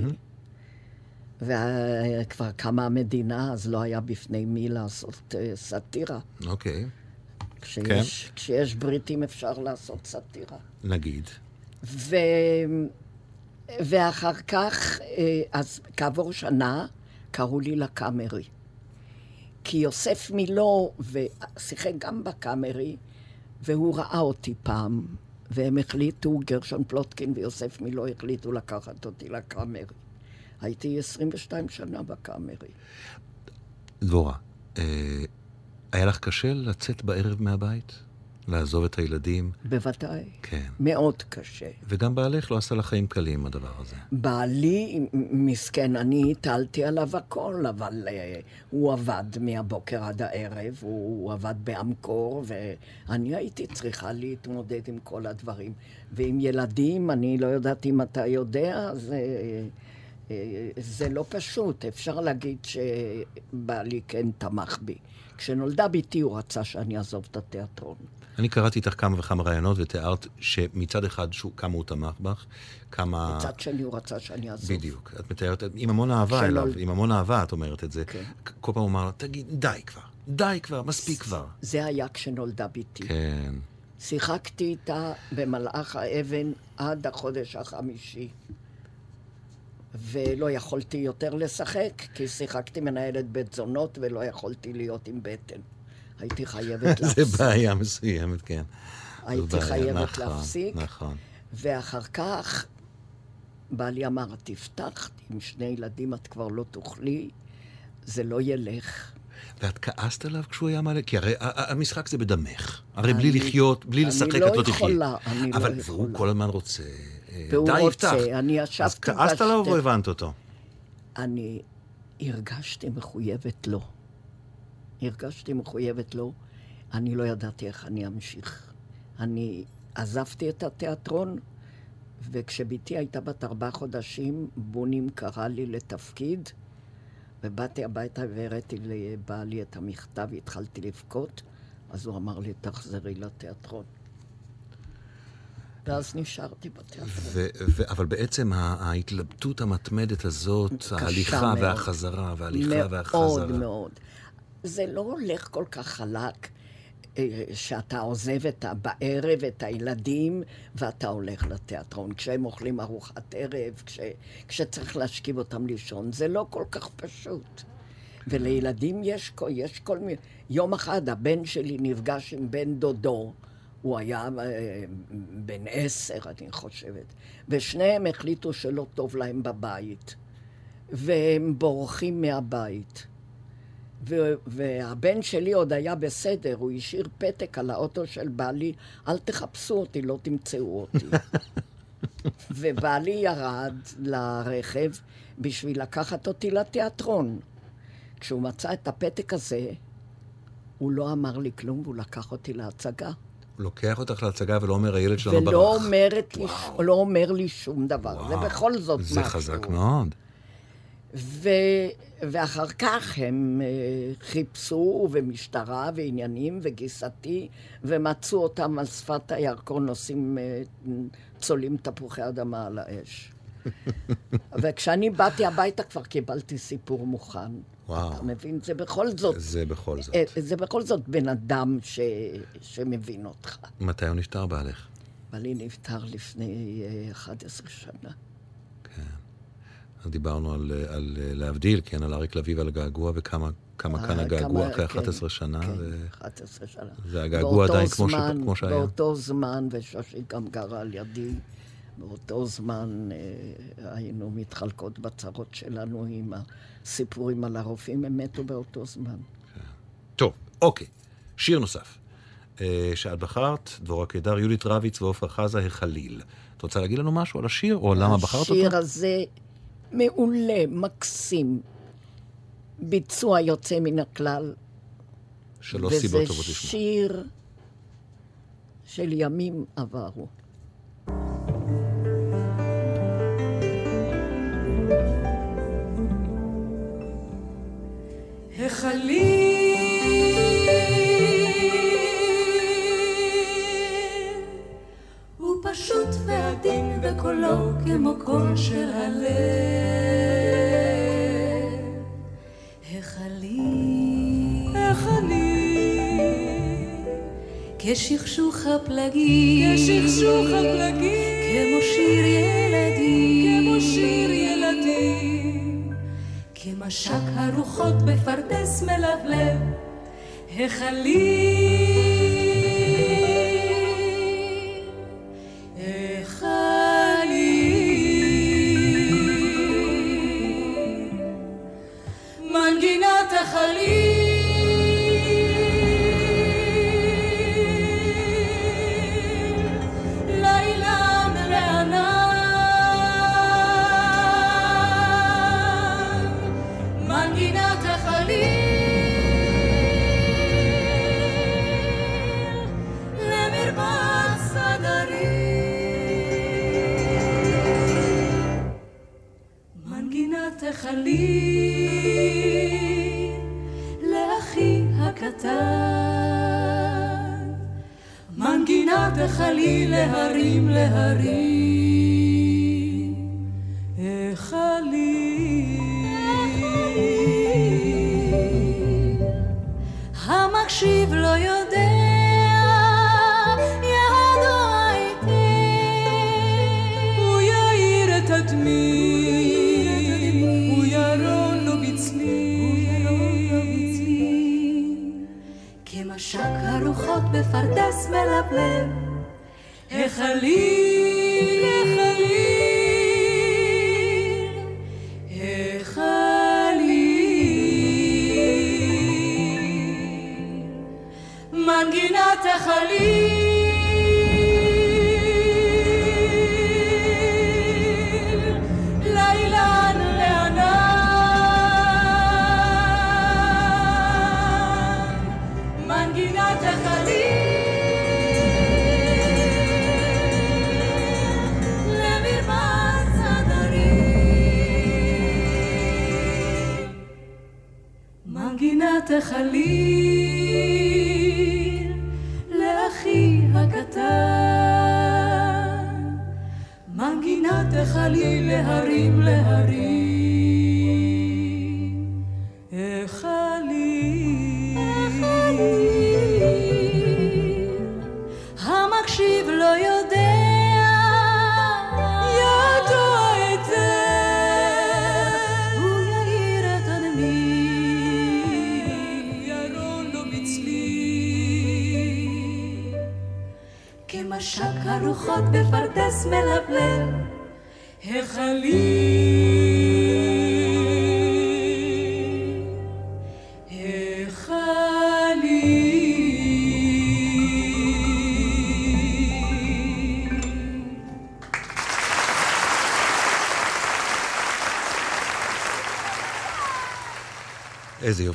[SPEAKER 3] וכבר קמה המדינה, אז לא היה בפני מי לעשות אה, סאטירה.
[SPEAKER 2] אוקיי,
[SPEAKER 3] כשיש, כשיש בריטים אפשר לעשות סאטירה.
[SPEAKER 2] נגיד.
[SPEAKER 3] ו... ואחר כך, אה, אז כעבור שנה, קראו לי לקאמרי. כי יוסף מילו, ושיחק גם בקאמרי, והוא ראה אותי פעם, והם החליטו, גרשון פלוטקין ויוסף מילו החליטו לקחת אותי לקאמרי. הייתי 22 שנה בקאמרי.
[SPEAKER 2] דבורה, אה, היה לך קשה לצאת בערב מהבית? לעזוב את הילדים?
[SPEAKER 3] בוודאי.
[SPEAKER 2] כן.
[SPEAKER 3] מאוד קשה.
[SPEAKER 2] וגם בעלך לא עשה לך חיים קלים, הדבר הזה.
[SPEAKER 3] בעלי, מסכן, אני הטלתי עליו הכל, אבל uh, הוא עבד מהבוקר עד הערב, הוא עבד באמקור, ואני הייתי צריכה להתמודד עם כל הדברים. ועם ילדים, אני לא יודעת אם אתה יודע, זה, uh, זה לא פשוט. אפשר להגיד שבעלי כן תמך בי. כשנולדה ביתי הוא רצה שאני אעזוב את התיאטרון.
[SPEAKER 2] אני קראתי איתך כמה וכמה רעיונות ותיארת שמצד אחד שהוא, כמה הוא תמך בך, כמה...
[SPEAKER 3] מצד שני הוא רצה שאני אעזוב.
[SPEAKER 2] בדיוק. את מתארת, עם המון אהבה
[SPEAKER 3] שלא-
[SPEAKER 2] אליו, עם המון אהבה את אומרת את זה.
[SPEAKER 3] כן.
[SPEAKER 2] כל פעם הוא אמר, תגיד, די כבר, די כבר, מספיק כבר.
[SPEAKER 3] זה היה כשנולדה ביתי.
[SPEAKER 2] כן.
[SPEAKER 3] שיחקתי איתה במלאך האבן עד החודש החמישי. ולא יכולתי יותר לשחק, כי שיחקתי מנהלת בית זונות ולא יכולתי להיות עם בטן. הייתי חייבת
[SPEAKER 2] זה
[SPEAKER 3] להפסיק.
[SPEAKER 2] בעיה מסוימת, כן.
[SPEAKER 3] הייתי
[SPEAKER 2] בעיה,
[SPEAKER 3] חייבת
[SPEAKER 2] נכון,
[SPEAKER 3] להפסיק.
[SPEAKER 2] נכון.
[SPEAKER 3] ואחר כך בעלי אמר, תפתח, עם שני ילדים את כבר לא תוכלי, זה לא ילך.
[SPEAKER 2] ואת כעסת עליו כשהוא היה מעלה? כי הרי המשחק זה בדמך. הרי בלי
[SPEAKER 3] אני-
[SPEAKER 2] לחיות, בלי
[SPEAKER 3] אני
[SPEAKER 2] לשחק,
[SPEAKER 3] לא
[SPEAKER 2] את לא תחי.
[SPEAKER 3] יכולה, אני לא
[SPEAKER 2] אבל והוא
[SPEAKER 3] יכולה.
[SPEAKER 2] כל הזמן רוצה. אה,
[SPEAKER 3] והוא
[SPEAKER 2] די,
[SPEAKER 3] רוצה,
[SPEAKER 2] יפתח.
[SPEAKER 3] אני
[SPEAKER 2] אז
[SPEAKER 3] ישבתי
[SPEAKER 2] כעסת עליו או הבנת אותו?
[SPEAKER 3] אני הרגשתי מחויבת לו. הרגשתי מחויבת לו, אני לא ידעתי איך אני אמשיך. אני עזבתי את התיאטרון, וכשבתי הייתה בת ארבעה חודשים, בונים קרא לי לתפקיד, ובאתי הביתה והראיתי לבעלי את המכתב, התחלתי לבכות, אז הוא אמר לי, תחזרי לתיאטרון. ואז נשארתי בתיאטרון.
[SPEAKER 2] אבל בעצם ההתלבטות המתמדת הזאת, ההליכה
[SPEAKER 3] מאוד.
[SPEAKER 2] והחזרה, וההליכה והחזרה.
[SPEAKER 3] מאוד מאוד. זה לא הולך כל כך חלק, אה, שאתה עוזב את ה- בערב את הילדים ואתה הולך לתיאטרון. כשהם אוכלים ארוחת ערב, כש, כשצריך להשכיב אותם לישון, זה לא כל כך פשוט. ולילדים יש, יש כל מיני... יום אחד הבן שלי נפגש עם בן דודו, הוא היה אה, בן עשר, אני חושבת, ושניהם החליטו שלא טוב להם בבית, והם בורחים מהבית. ו- והבן שלי עוד היה בסדר, הוא השאיר פתק על האוטו של בעלי, אל תחפשו אותי, לא תמצאו אותי. ובעלי ירד לרכב בשביל לקחת אותי לתיאטרון. כשהוא מצא את הפתק הזה, הוא לא אמר לי כלום, והוא לקח אותי להצגה.
[SPEAKER 2] הוא לוקח אותך להצגה ולא אומר, הילד שלנו ברח.
[SPEAKER 3] ולא לי, לא אומר לי שום דבר. זה
[SPEAKER 2] וואו,
[SPEAKER 3] בכל זאת
[SPEAKER 2] זה
[SPEAKER 3] משהו.
[SPEAKER 2] חזק מאוד.
[SPEAKER 3] ו... ואחר כך הם אה, חיפשו, ומשטרה, ועניינים, וגיסתי, ומצאו אותם על שפת הירקון, עושים, אה, צולים תפוחי אדמה על האש. וכשאני באתי הביתה כבר קיבלתי סיפור מוכן.
[SPEAKER 2] וואו.
[SPEAKER 3] אתה מבין? זה בכל זאת,
[SPEAKER 2] זה בכל זאת.
[SPEAKER 3] אה, זה בכל זאת בן אדם ש... שמבין אותך.
[SPEAKER 2] מתי הוא נפטר בעלך?
[SPEAKER 3] בעלי נפטר לפני אה, 11 שנה.
[SPEAKER 2] דיברנו על, על להבדיל, כן, על אריק לביא ועל הגעגוע, וכמה כמה כאן
[SPEAKER 3] אה,
[SPEAKER 2] הגעגוע
[SPEAKER 3] כמה-
[SPEAKER 2] אחרי
[SPEAKER 3] כן,
[SPEAKER 2] 11 שנה.
[SPEAKER 3] כן,
[SPEAKER 2] ו...
[SPEAKER 3] 11 שנה.
[SPEAKER 2] הגעגוע
[SPEAKER 3] באותו
[SPEAKER 2] עדיין כמו ש-
[SPEAKER 3] זמן-
[SPEAKER 2] כמו שהיה.
[SPEAKER 3] באותו זמן, ושושי גם גרה על ידי, באותו זמן אה, היינו מתחלקות בצרות שלנו עם הסיפורים על הרופאים, הם מתו באותו זמן.
[SPEAKER 2] טוב, אוקיי. שיר נוסף. אה, שאת בחרת, דבורה קידר, יהודית רביץ ועופרה חזה, החליל. את רוצה להגיד לנו משהו על השיר, או למה בחרת אותו?
[SPEAKER 3] השיר הזה מעולה, מקסים. ביצוע יוצא מן הכלל.
[SPEAKER 2] שלוש סיבות טובות לשמוע.
[SPEAKER 3] וזה שיר של ימים עברו.
[SPEAKER 5] החליט וקולו כמו קול של הלב. החליל החליל כשכשוך הפלגים כשכשוך הפלגים כמו שיר ילדים כמו שיר ילדים. כמשק הרוחות בפרדס מלבלב. החליל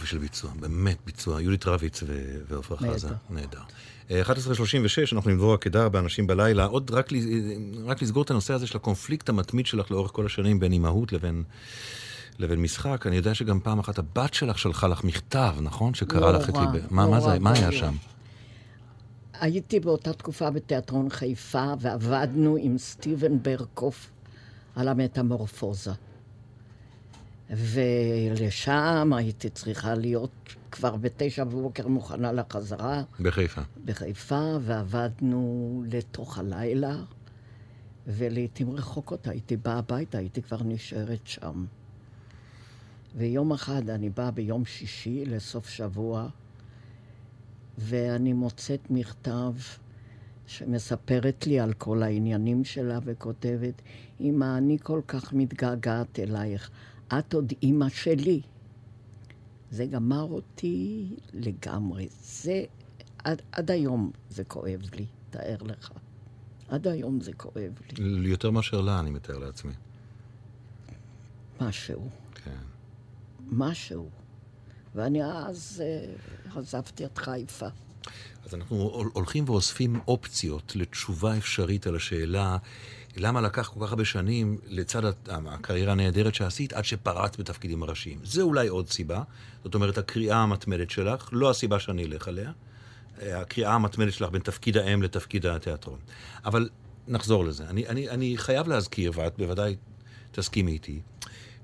[SPEAKER 2] יופי של ביצוע, באמת ביצוע. יהודית רביץ ועפרה. חזה, נהדר. אה, 11.36, אנחנו עם דבורה קידר באנשים בלילה. עוד רק, ל- רק לסגור את הנושא הזה של הקונפליקט המתמיד שלך לאורך כל השנים בין אימהות לבין, לבין משחק. אני יודע שגם פעם אחת הבת שלך שלחה לך מכתב, נכון? שקרא לך את ליבי. מה, מה, זה, מה היה. שם?
[SPEAKER 3] הייתי באותה תקופה בתיאטרון חיפה, ועבדנו עם סטיבן ברקוף על המטמורפוזה. ולשם הייתי צריכה להיות כבר בתשע בבוקר מוכנה לחזרה
[SPEAKER 2] בחיפה.
[SPEAKER 3] בחיפה, ועבדנו לתוך הלילה, ולעיתים רחוקות הייתי באה הביתה, הייתי כבר נשארת שם. ויום אחד, אני באה ביום שישי לסוף שבוע, ואני מוצאת מכתב שמספרת לי על כל העניינים שלה וכותבת, אמא, אני כל כך מתגעגעת אלייך, את עוד אימא שלי. זה גמר אותי לגמרי. זה, עד, עד היום זה כואב לי, תאר לך. עד היום זה כואב לי.
[SPEAKER 2] יותר מאשר לה, אני מתאר לעצמי.
[SPEAKER 3] משהו,
[SPEAKER 2] כן.
[SPEAKER 3] משהו. ואני אז uh, עזבתי את חיפה.
[SPEAKER 2] אז אנחנו הול- הולכים ואוספים אופציות לתשובה אפשרית על השאלה למה לקח כל כך הרבה שנים לצד הקריירה הנהדרת שעשית עד שפרצת בתפקידים הראשיים. זה אולי עוד סיבה. זאת אומרת, הקריאה המתמדת שלך, לא הסיבה שאני אלך עליה. אה, הקריאה המתמדת שלך בין תפקיד האם לתפקיד התיאטרון. אבל נחזור לזה. אני, אני, אני חייב להזכיר, ואת בוודאי תסכימי איתי,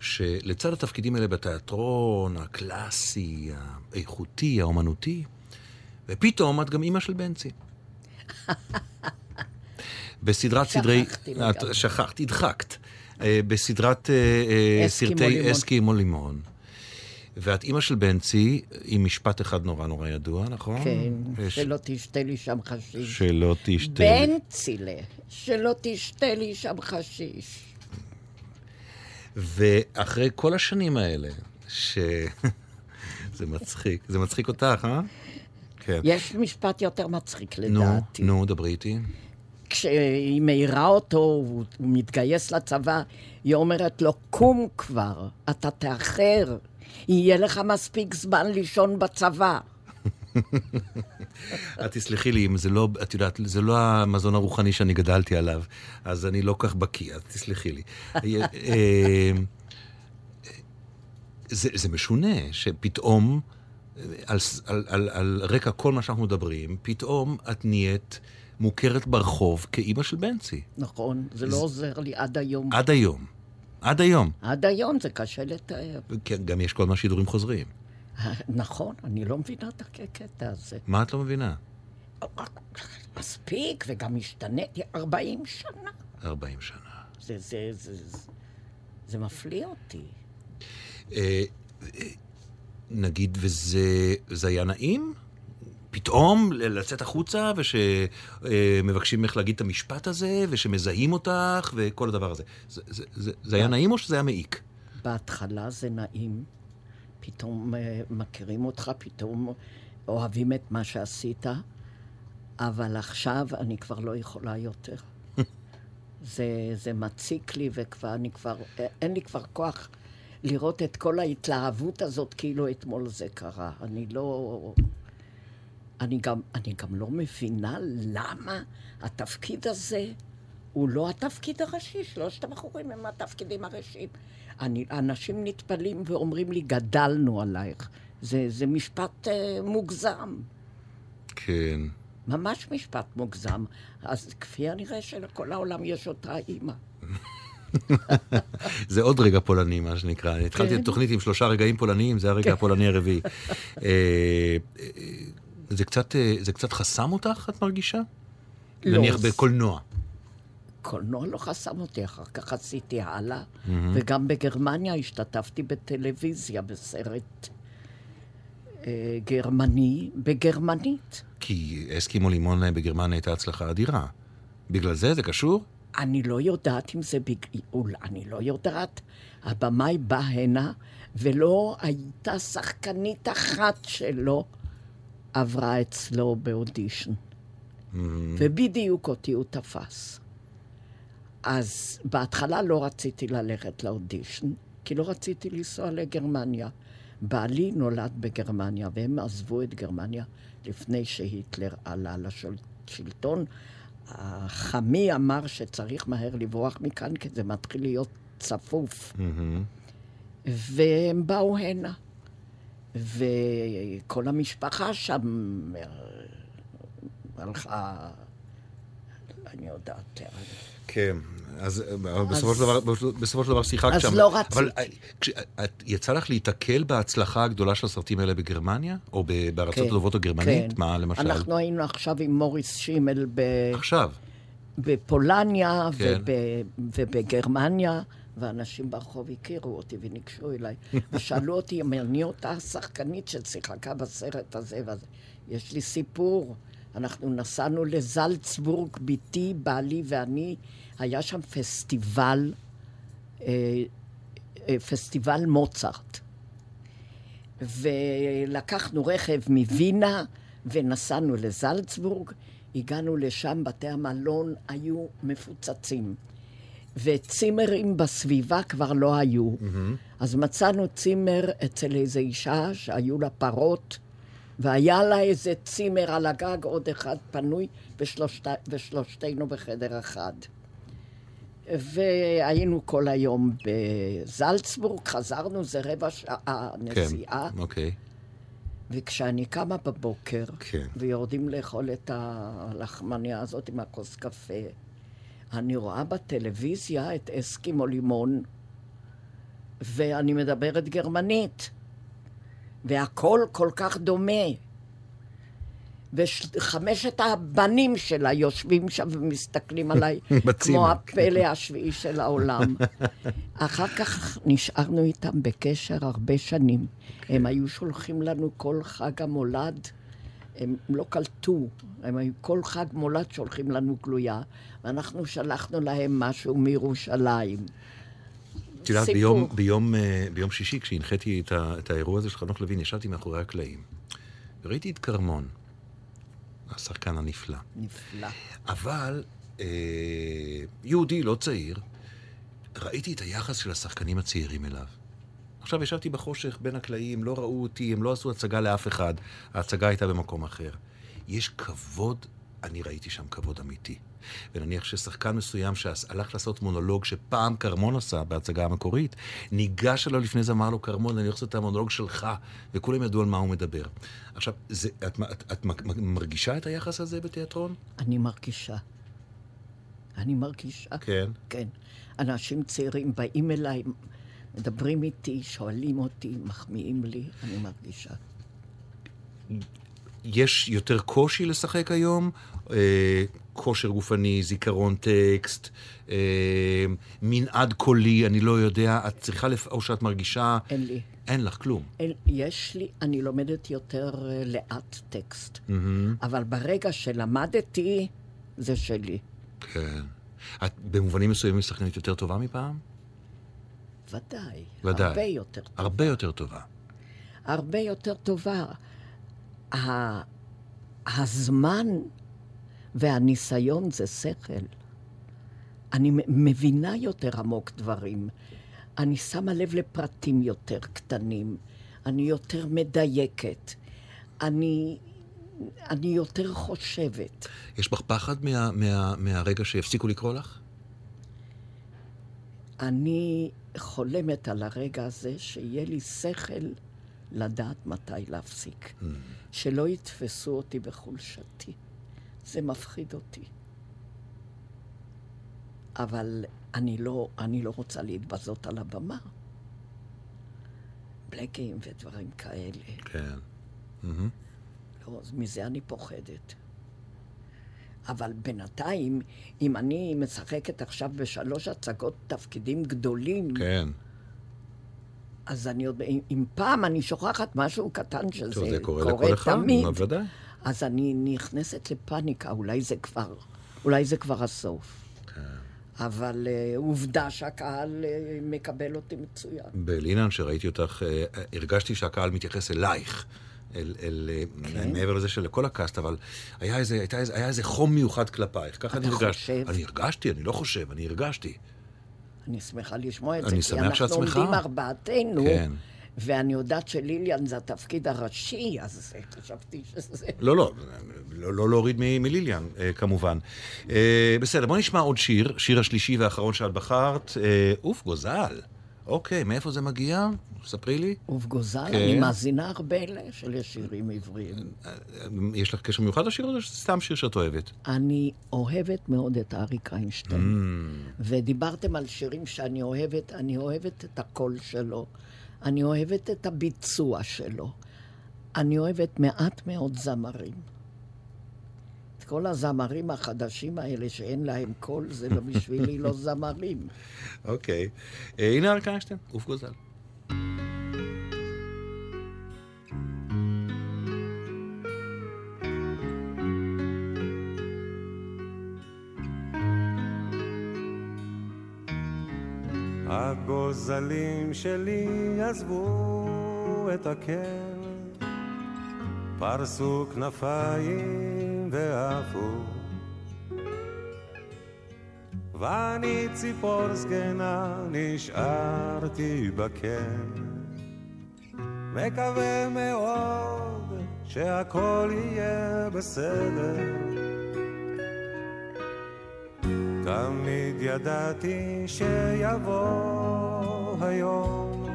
[SPEAKER 2] שלצד התפקידים האלה בתיאטרון, הקלאסי, האיכותי, האומנותי, ופתאום את גם אימא של בנצי. בסדרת סדרי...
[SPEAKER 3] שכחתי לגמרי.
[SPEAKER 2] את- שכחת, הדחקת. אה, בסדרת אה, אה, סרטי
[SPEAKER 3] לימון.
[SPEAKER 2] אסקימו לימון. ואת אימא של בנצי, עם משפט אחד נורא נורא ידוע, נכון?
[SPEAKER 3] כן, שלא תשתה לי שם חשיש.
[SPEAKER 2] שלא תשתה.
[SPEAKER 3] בן צילה, שלא תשתה לי שם חשיש.
[SPEAKER 2] ואחרי כל השנים האלה, ש... זה מצחיק. זה מצחיק אותך, אה? כן.
[SPEAKER 3] יש משפט יותר מצחיק
[SPEAKER 2] נו,
[SPEAKER 3] לדעתי.
[SPEAKER 2] נו, דברי איתי.
[SPEAKER 3] כשהיא מעירה אותו, הוא מתגייס לצבא, היא אומרת לו, קום כבר, אתה תאחר, יהיה לך מספיק זמן לישון בצבא.
[SPEAKER 2] את תסלחי לי, אם זה לא, את יודעת, זה לא המזון הרוחני שאני גדלתי עליו, אז אני לא כך בקיא, אז תסלחי לי. אה, אה, זה, זה משונה שפתאום, אה, על, על, על, על רקע כל מה שאנחנו מדברים, פתאום את נהיית מוכרת ברחוב כאימא של בנצי.
[SPEAKER 3] נכון, זה לא עוזר לי עד היום.
[SPEAKER 2] עד היום. עד היום.
[SPEAKER 3] עד היום זה קשה לתאר.
[SPEAKER 2] כן, גם יש כל הזמן שידורים חוזרים.
[SPEAKER 3] נכון, אני לא מבינה את הקטע הזה.
[SPEAKER 2] מה את לא מבינה?
[SPEAKER 3] מספיק, וגם השתניתי 40 שנה.
[SPEAKER 2] 40 שנה.
[SPEAKER 3] זה, זה, זה, זה, זה מפליא אותי.
[SPEAKER 2] אה, אה, נגיד, וזה זה היה נעים? פתאום לצאת החוצה ושמבקשים ממך להגיד את המשפט הזה ושמזהים אותך וכל הדבר הזה. זה, זה, זה, זה היה נעים או שזה היה מעיק?
[SPEAKER 3] בהתחלה זה נעים, פתאום אה, מכירים אותך, פתאום אוהבים את מה שעשית, אבל עכשיו אני כבר לא יכולה יותר. זה, זה מציק לי, וכבר אני כבר, אה, אין לי כבר כוח לראות את כל ההתלהבות הזאת כאילו אתמול זה קרה. אני לא... אני גם, אני גם לא מבינה למה התפקיד הזה הוא לא התפקיד הראשי, שלושת הבחורים הם התפקידים הראשיים. אני, אנשים נטפלים ואומרים לי, גדלנו עלייך. זה, זה משפט אה, מוגזם,
[SPEAKER 2] כן.
[SPEAKER 3] ממש משפט מוגזם. אז כפי הנראה שלכל העולם יש אותה אימא.
[SPEAKER 2] זה עוד רגע פולני, מה שנקרא. אני התחלתי את התוכנית עם שלושה רגעים פולניים, זה הרגע הפולני הרביעי. זה קצת, אה, זה קצת חסם אותך, את מרגישה?
[SPEAKER 3] לא.
[SPEAKER 2] נניח בקולנוע.
[SPEAKER 3] קולנוע לא חסם אותי, אחר כך עשיתי הלאה, וגם בגרמניה השתתפתי בטלוויזיה בסרט אה, גרמני, בגרמנית.
[SPEAKER 2] כי אסקימו לימון אה, בגרמניה הייתה הצלחה אדירה. בגלל זה זה קשור?
[SPEAKER 3] אני לא יודעת אם זה בג... אול- אני לא יודעת. הבמאי בא הנה, ולא הייתה שחקנית אחת שלא עברה אצלו באודישן. ובדיוק אותי הוא תפס. אז בהתחלה לא רציתי ללכת לאודישן, כי לא רציתי לנסוע לגרמניה. בעלי נולד בגרמניה, והם עזבו את גרמניה לפני שהיטלר עלה לשלטון. החמי אמר שצריך מהר לברוח מכאן, כי זה מתחיל להיות צפוף. והם באו הנה. וכל המשפחה שם אה, הלכה, אני יודעת,
[SPEAKER 2] כן. אז אה, בסופו של דבר, בסופו של דבר שיחקת
[SPEAKER 3] אז
[SPEAKER 2] שם.
[SPEAKER 3] לא רציתי.
[SPEAKER 2] אבל אה, כש- את- יצא לך להיתקל בהצלחה הגדולה של הסרטים האלה בגרמניה? או בארצות
[SPEAKER 3] כן,
[SPEAKER 2] הטובות הגרמנית?
[SPEAKER 3] כן.
[SPEAKER 2] מה למשל?
[SPEAKER 3] אנחנו היינו עכשיו עם מוריס שימל ב...
[SPEAKER 2] עכשיו.
[SPEAKER 3] בפולניה
[SPEAKER 2] כן.
[SPEAKER 3] וב, ובגרמניה, ואנשים ברחוב הכירו אותי וניגשו אליי, ושאלו אותי אם אני אותה השחקנית ששיחקה בסרט הזה והזה. יש לי סיפור. אנחנו נסענו לזלצבורג, בתי, בעלי ואני, היה שם פסטיבל, אה, אה, פסטיבל מוצרט. ולקחנו רכב מווינה ונסענו לזלצבורג. הגענו לשם, בתי המלון היו מפוצצים. וצימרים בסביבה כבר לא היו. אז מצאנו צימר אצל איזו אישה שהיו לה פרות, והיה לה איזה צימר על הגג, עוד אחד פנוי, ושלושת, ושלושתנו בחדר אחד. והיינו כל היום בזלצבורג, חזרנו, זה רבע שעה נסיעה.
[SPEAKER 2] כן, אוקיי.
[SPEAKER 3] וכשאני קמה בבוקר,
[SPEAKER 2] כן.
[SPEAKER 3] ויורדים לאכול את הלחמניה הזאת עם הכוס קפה, אני רואה בטלוויזיה את אסקימו לימון, ואני מדברת גרמנית, והכל כל כך דומה. וחמשת הבנים שלה יושבים שם ומסתכלים עליי. כמו הפלא השביעי של העולם. אחר כך נשארנו איתם בקשר הרבה שנים. הם היו שולחים לנו כל חג המולד, הם לא קלטו, הם היו כל חג מולד שולחים לנו גלויה, ואנחנו שלחנו להם משהו מירושלים.
[SPEAKER 2] את יודעת. ביום, ביום, אה, ביום שישי, כשהנחיתי את, ה- את האירוע הזה של חנוך לוין, ישבתי מאחורי הקלעים. וראיתי את כרמון, השחקן הנפלא.
[SPEAKER 3] נפלא.
[SPEAKER 2] אבל אה, יהודי, לא צעיר, ראיתי את היחס של השחקנים הצעירים אליו. עכשיו ישבתי בחושך בין הקלעים, לא ראו אותי, הם לא עשו הצגה לאף אחד, ההצגה הייתה במקום אחר. יש כבוד, אני ראיתי שם כבוד אמיתי. ונניח ששחקן מסוים שהלך לעשות מונולוג שפעם כרמון עשה בהצגה המקורית, ניגש אליו לפני זה, אמר לו, כרמון, אני רוצה את המונולוג שלך, וכולם ידעו על מה הוא מדבר. עכשיו, זה, את, את, את מרגישה את היחס הזה בתיאטרון?
[SPEAKER 3] אני מרגישה. אני מרגישה.
[SPEAKER 2] כן.
[SPEAKER 3] כן. אנשים צעירים באים אליי, מדברים איתי, שואלים אותי, מחמיאים לי, אני מרגישה.
[SPEAKER 2] יש יותר קושי לשחק היום? אה, כושר גופני, זיכרון טקסט, אה, מנעד קולי, אני לא יודע. את צריכה, לפ... או שאת מרגישה...
[SPEAKER 3] אין לי.
[SPEAKER 2] אין לך כלום.
[SPEAKER 3] אל, יש לי, אני לומדת יותר אה, לאט טקסט.
[SPEAKER 2] Mm-hmm.
[SPEAKER 3] אבל ברגע שלמדתי, זה שלי.
[SPEAKER 2] כן. את במובנים מסוימים שחקנית יותר טובה מפעם?
[SPEAKER 3] ודאי.
[SPEAKER 2] ודאי.
[SPEAKER 3] הרבה יותר.
[SPEAKER 2] הרבה יותר טובה.
[SPEAKER 3] הרבה יותר טובה. ה... הזמן והניסיון זה שכל. אני מבינה יותר עמוק דברים. אני שמה לב לפרטים יותר קטנים. אני יותר מדייקת. אני, אני יותר חושבת.
[SPEAKER 2] יש בך פחד מה, מה, מהרגע שיפסיקו לקרוא לך?
[SPEAKER 3] אני חולמת על הרגע הזה שיהיה לי שכל לדעת מתי להפסיק.
[SPEAKER 2] Mm.
[SPEAKER 3] שלא יתפסו אותי בחולשתי. זה מפחיד אותי. אבל אני לא, אני לא רוצה להתבזות על הבמה. בלקים ודברים כאלה.
[SPEAKER 2] כן.
[SPEAKER 3] לא, אז מזה אני פוחדת. אבל בינתיים, אם אני משחקת עכשיו בשלוש הצגות תפקידים גדולים,
[SPEAKER 2] כן.
[SPEAKER 3] אז אני עוד... אם, פעם אני שוכחת משהו קטן שזה
[SPEAKER 2] טוב, זה קורה
[SPEAKER 3] קורה
[SPEAKER 2] לכל אחד,
[SPEAKER 3] תמיד,
[SPEAKER 2] בוודאי.
[SPEAKER 3] אז אני נכנסת לפאניקה, אולי זה כבר, אולי זה כבר הסוף.
[SPEAKER 2] כן.
[SPEAKER 3] אבל uh, עובדה שהקהל uh, מקבל אותי מצוין.
[SPEAKER 2] בלינן, שראיתי אותך, אה, הרגשתי שהקהל מתייחס אלייך. אל, אל,
[SPEAKER 3] כן.
[SPEAKER 2] כן. מעבר לזה שלכל הקאסט, אבל היה איזה, הייתה איזה, היה איזה חום מיוחד כלפייך. ככה
[SPEAKER 3] אתה
[SPEAKER 2] אני הרגשתי.
[SPEAKER 3] חושב?
[SPEAKER 2] אני הרגשתי, אני לא חושב, אני הרגשתי.
[SPEAKER 3] אני שמחה לשמוע את זה, כי אנחנו. עומדים ארבעתנו,
[SPEAKER 2] כן.
[SPEAKER 3] ואני יודעת שליליאן זה התפקיד הראשי, אז חשבתי שזה...
[SPEAKER 2] לא, לא, לא, לא להוריד מליליאן, אה, כמובן. אה, בסדר, בוא נשמע עוד שיר, שיר השלישי והאחרון שאת בחרת. אה, אוף, גוזל. אוקיי, מאיפה זה מגיע? ספרי לי.
[SPEAKER 3] ובגוזל,
[SPEAKER 2] כן.
[SPEAKER 3] אני מאזינה הרבה לשירים עבריים.
[SPEAKER 2] אה, יש לך קשר מיוחד לשיר הזה, או שזה סתם שיר שאת אוהבת?
[SPEAKER 3] אני אוהבת מאוד את אריק איינשטיין.
[SPEAKER 2] Mm.
[SPEAKER 3] ודיברתם על שירים שאני אוהבת, אני אוהבת את הקול שלו, אני אוהבת את הביצוע שלו, אני אוהבת מעט מאוד זמרים. כל הזמרים החדשים האלה שאין להם קול, זה לא בשבילי לא זמרים.
[SPEAKER 2] אוקיי. אה, הנה אריק איינשטיין, אוף גוזל.
[SPEAKER 6] הגוזלים שלי עזבו את הקר, פרסו כנפיים ועפו. ואני ציפור זקנה נשארתי בקר, מקווה מאוד שהכל יהיה בסדר.
[SPEAKER 4] תמיד ידעתי שיבוא היום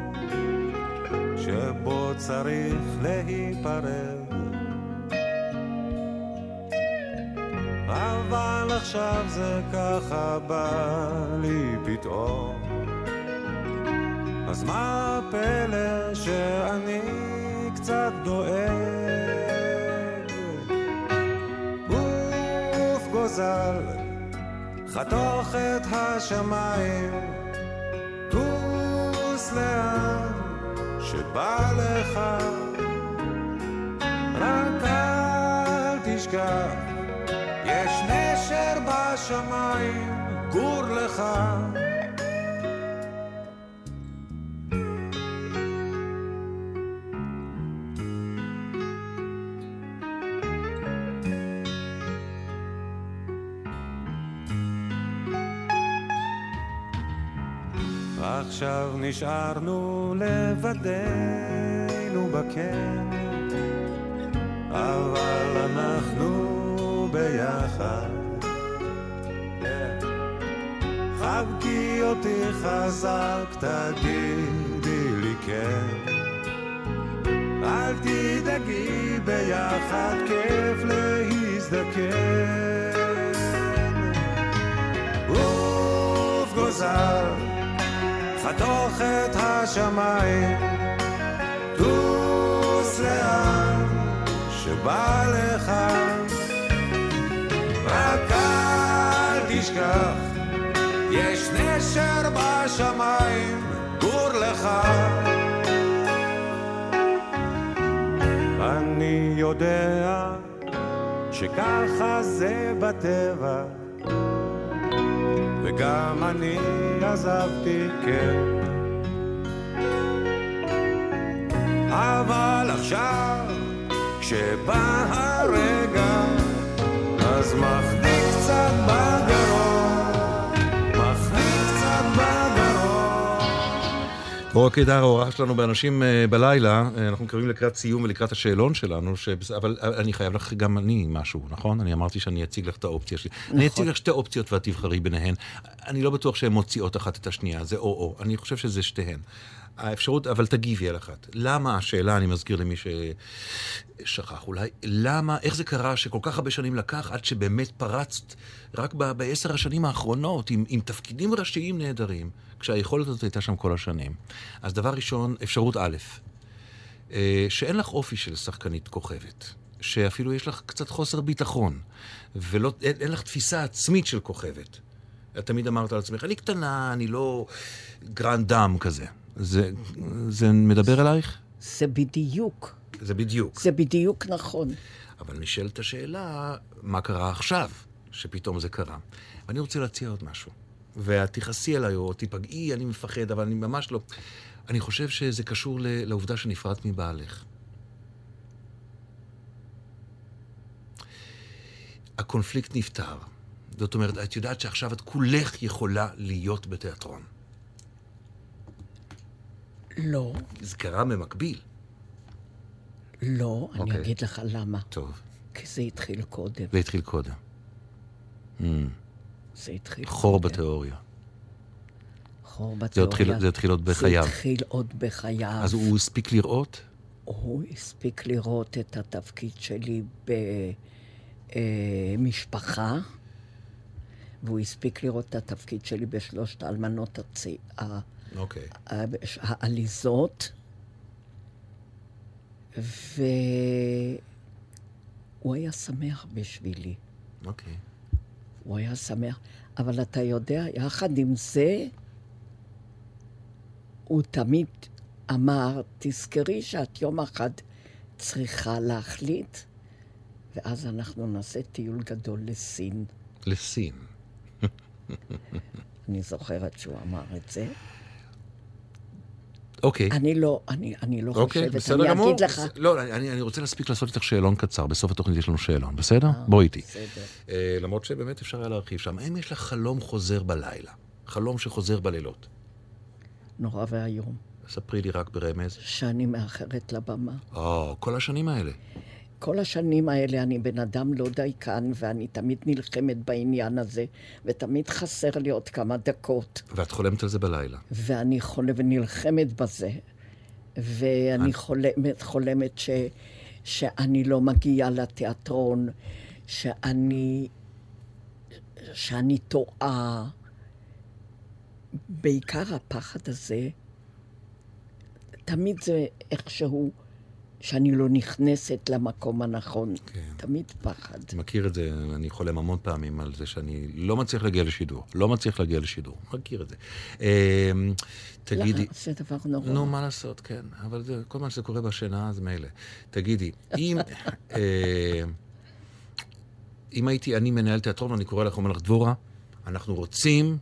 [SPEAKER 4] שבו צריך להיפרד אבל עכשיו זה ככה בא לי פתאום אז מה הפלא שאני קצת דואג? עוף גוזל, חתוך את השמיים, טוס לאן שבא לך, רק אל תשכח, בשמיים, גור לך. עכשיו נשארנו לבדנו בקן, אבל אנחנו ביחד. חבקי אותי חזק, תגידי לי כן. אל תדאגי, ביחד כיף להזדקן. עוף גוזל חתוך את השמיים, טוס לאן שבא לך, רק אל תשכח, יש נשר בשמיים, גור לך. אני יודע שככה זה בטבע וגם אני עזבתי, כן. אבל עכשיו, כשבא הרגע,
[SPEAKER 2] אורה קידר, האורח שלנו באנשים אה, בלילה, אה, אנחנו מתקרבים לקראת סיום ולקראת השאלון שלנו, שבס... אבל אה, אני חייב לך גם אני משהו, נכון? אני אמרתי שאני אציג לך את האופציה שלי. נכון. אני אציג לך שתי אופציות ואת תבחרי ביניהן. אני לא בטוח שהן מוציאות אחת את השנייה, זה או-או. אני חושב שזה שתיהן. האפשרות, אבל תגיבי על אחת. למה, השאלה, אני מזכיר למי ששכח אולי, למה, איך זה קרה שכל כך הרבה שנים לקח עד שבאמת פרצת רק ב- בעשר השנים האחרונות עם, עם תפקידים ראשיים נהדרים, כשהיכולת הזאת הייתה שם כל השנים. אז דבר ראשון, אפשרות א', אה, שאין לך אופי של שחקנית כוכבת. שאפילו יש לך קצת חוסר ביטחון, ואין אין לך תפיסה עצמית של כוכבת. את תמיד אמרת על עצמך, אני קטנה, אני לא grande dame כזה. זה, זה מדבר אלייך?
[SPEAKER 3] זה בדיוק,
[SPEAKER 2] זה בדיוק.
[SPEAKER 3] זה בדיוק נכון.
[SPEAKER 2] אבל נשאלת השאלה, מה קרה עכשיו, שפתאום זה קרה? ואני רוצה להציע עוד משהו. ואת תכעסי עליי או תיפגעי, אני מפחד, אבל אני ממש לא. אני חושב שזה קשור לעובדה שנפרדת מבעלך. הקונפליקט נפתר. זאת אומרת, את יודעת שעכשיו את כולך יכולה להיות בתיאטרון.
[SPEAKER 3] לא,
[SPEAKER 2] זה קרה במקביל.
[SPEAKER 3] לא, אני
[SPEAKER 2] אוקיי.
[SPEAKER 3] אגיד לך למה.
[SPEAKER 2] טוב,
[SPEAKER 3] כי זה התחיל קודם.
[SPEAKER 2] זה התחיל קודם. Mm,
[SPEAKER 3] זה התחיל
[SPEAKER 2] חור
[SPEAKER 3] קודם.
[SPEAKER 2] בתיאוריה.
[SPEAKER 3] חור
[SPEAKER 2] זה
[SPEAKER 3] בתיאוריה.
[SPEAKER 2] התחיל, זה התחיל עוד בחייו.
[SPEAKER 3] זה התחיל עוד בחייו.
[SPEAKER 2] אז הוא הספיק לראות?
[SPEAKER 3] הוא הספיק לראות את התפקיד שלי במשפחה, והוא הספיק לראות את התפקיד שלי בשלושת האלמנות הצי...
[SPEAKER 2] אוקיי.
[SPEAKER 3] ה- העליזות, והוא היה שמח בשבילי.
[SPEAKER 2] אוקיי.
[SPEAKER 3] הוא היה שמח. אבל אתה יודע, יחד עם זה, הוא תמיד אמר, תזכרי שאת יום אחד צריכה להחליט, ואז אנחנו נעשה טיול גדול לסין.
[SPEAKER 2] לסין.
[SPEAKER 3] אני זוכרת שהוא אמר את זה.
[SPEAKER 2] אוקיי.
[SPEAKER 3] אני לא, אני, אני לא
[SPEAKER 2] אוקיי,
[SPEAKER 3] חושבת,
[SPEAKER 2] בסדר
[SPEAKER 3] אני
[SPEAKER 2] גמור.
[SPEAKER 3] אגיד לך...
[SPEAKER 2] לא, אני, אני רוצה להספיק לעשות איתך שאלון קצר. בסוף התוכנית יש לנו שאלון, בסדר? בואי איתי.
[SPEAKER 3] בסדר.
[SPEAKER 2] אה, למרות שבאמת אפשר היה להרחיב שם. האם יש לך חלום חוזר בלילה? חלום שחוזר בלילות.
[SPEAKER 3] נורא ואיום.
[SPEAKER 2] ספרי לי רק ברמז.
[SPEAKER 3] שאני מאחרת לבמה.
[SPEAKER 2] או, כל השנים האלה.
[SPEAKER 3] כל השנים האלה אני בן אדם לא דייקן, ואני תמיד נלחמת בעניין הזה, ותמיד חסר לי עוד כמה דקות.
[SPEAKER 2] ואת חולמת על זה בלילה.
[SPEAKER 3] ואני חולמת ונלחמת בזה. ואני חולמת, חולמת ש, שאני לא מגיעה לתיאטרון, שאני, שאני טועה. בעיקר הפחד הזה, תמיד זה איכשהו שאני לא נכנסת למקום הנכון.
[SPEAKER 2] כן.
[SPEAKER 3] תמיד פחד.
[SPEAKER 2] אני מכיר את זה, אני חולם המון פעמים על זה שאני לא מצליח להגיע לשידור. לא מצליח להגיע לשידור. מכיר את זה. אה, תגידי...
[SPEAKER 3] למה? זה דבר נורא.
[SPEAKER 2] נו, מה לעשות, כן. אבל זה, כל מה שזה קורה בשינה, אז מילא. תגידי, אם... אה, אם הייתי אני מנהל תיאטרון, אני קורא לך, אומר לך, דבורה, אנחנו רוצים,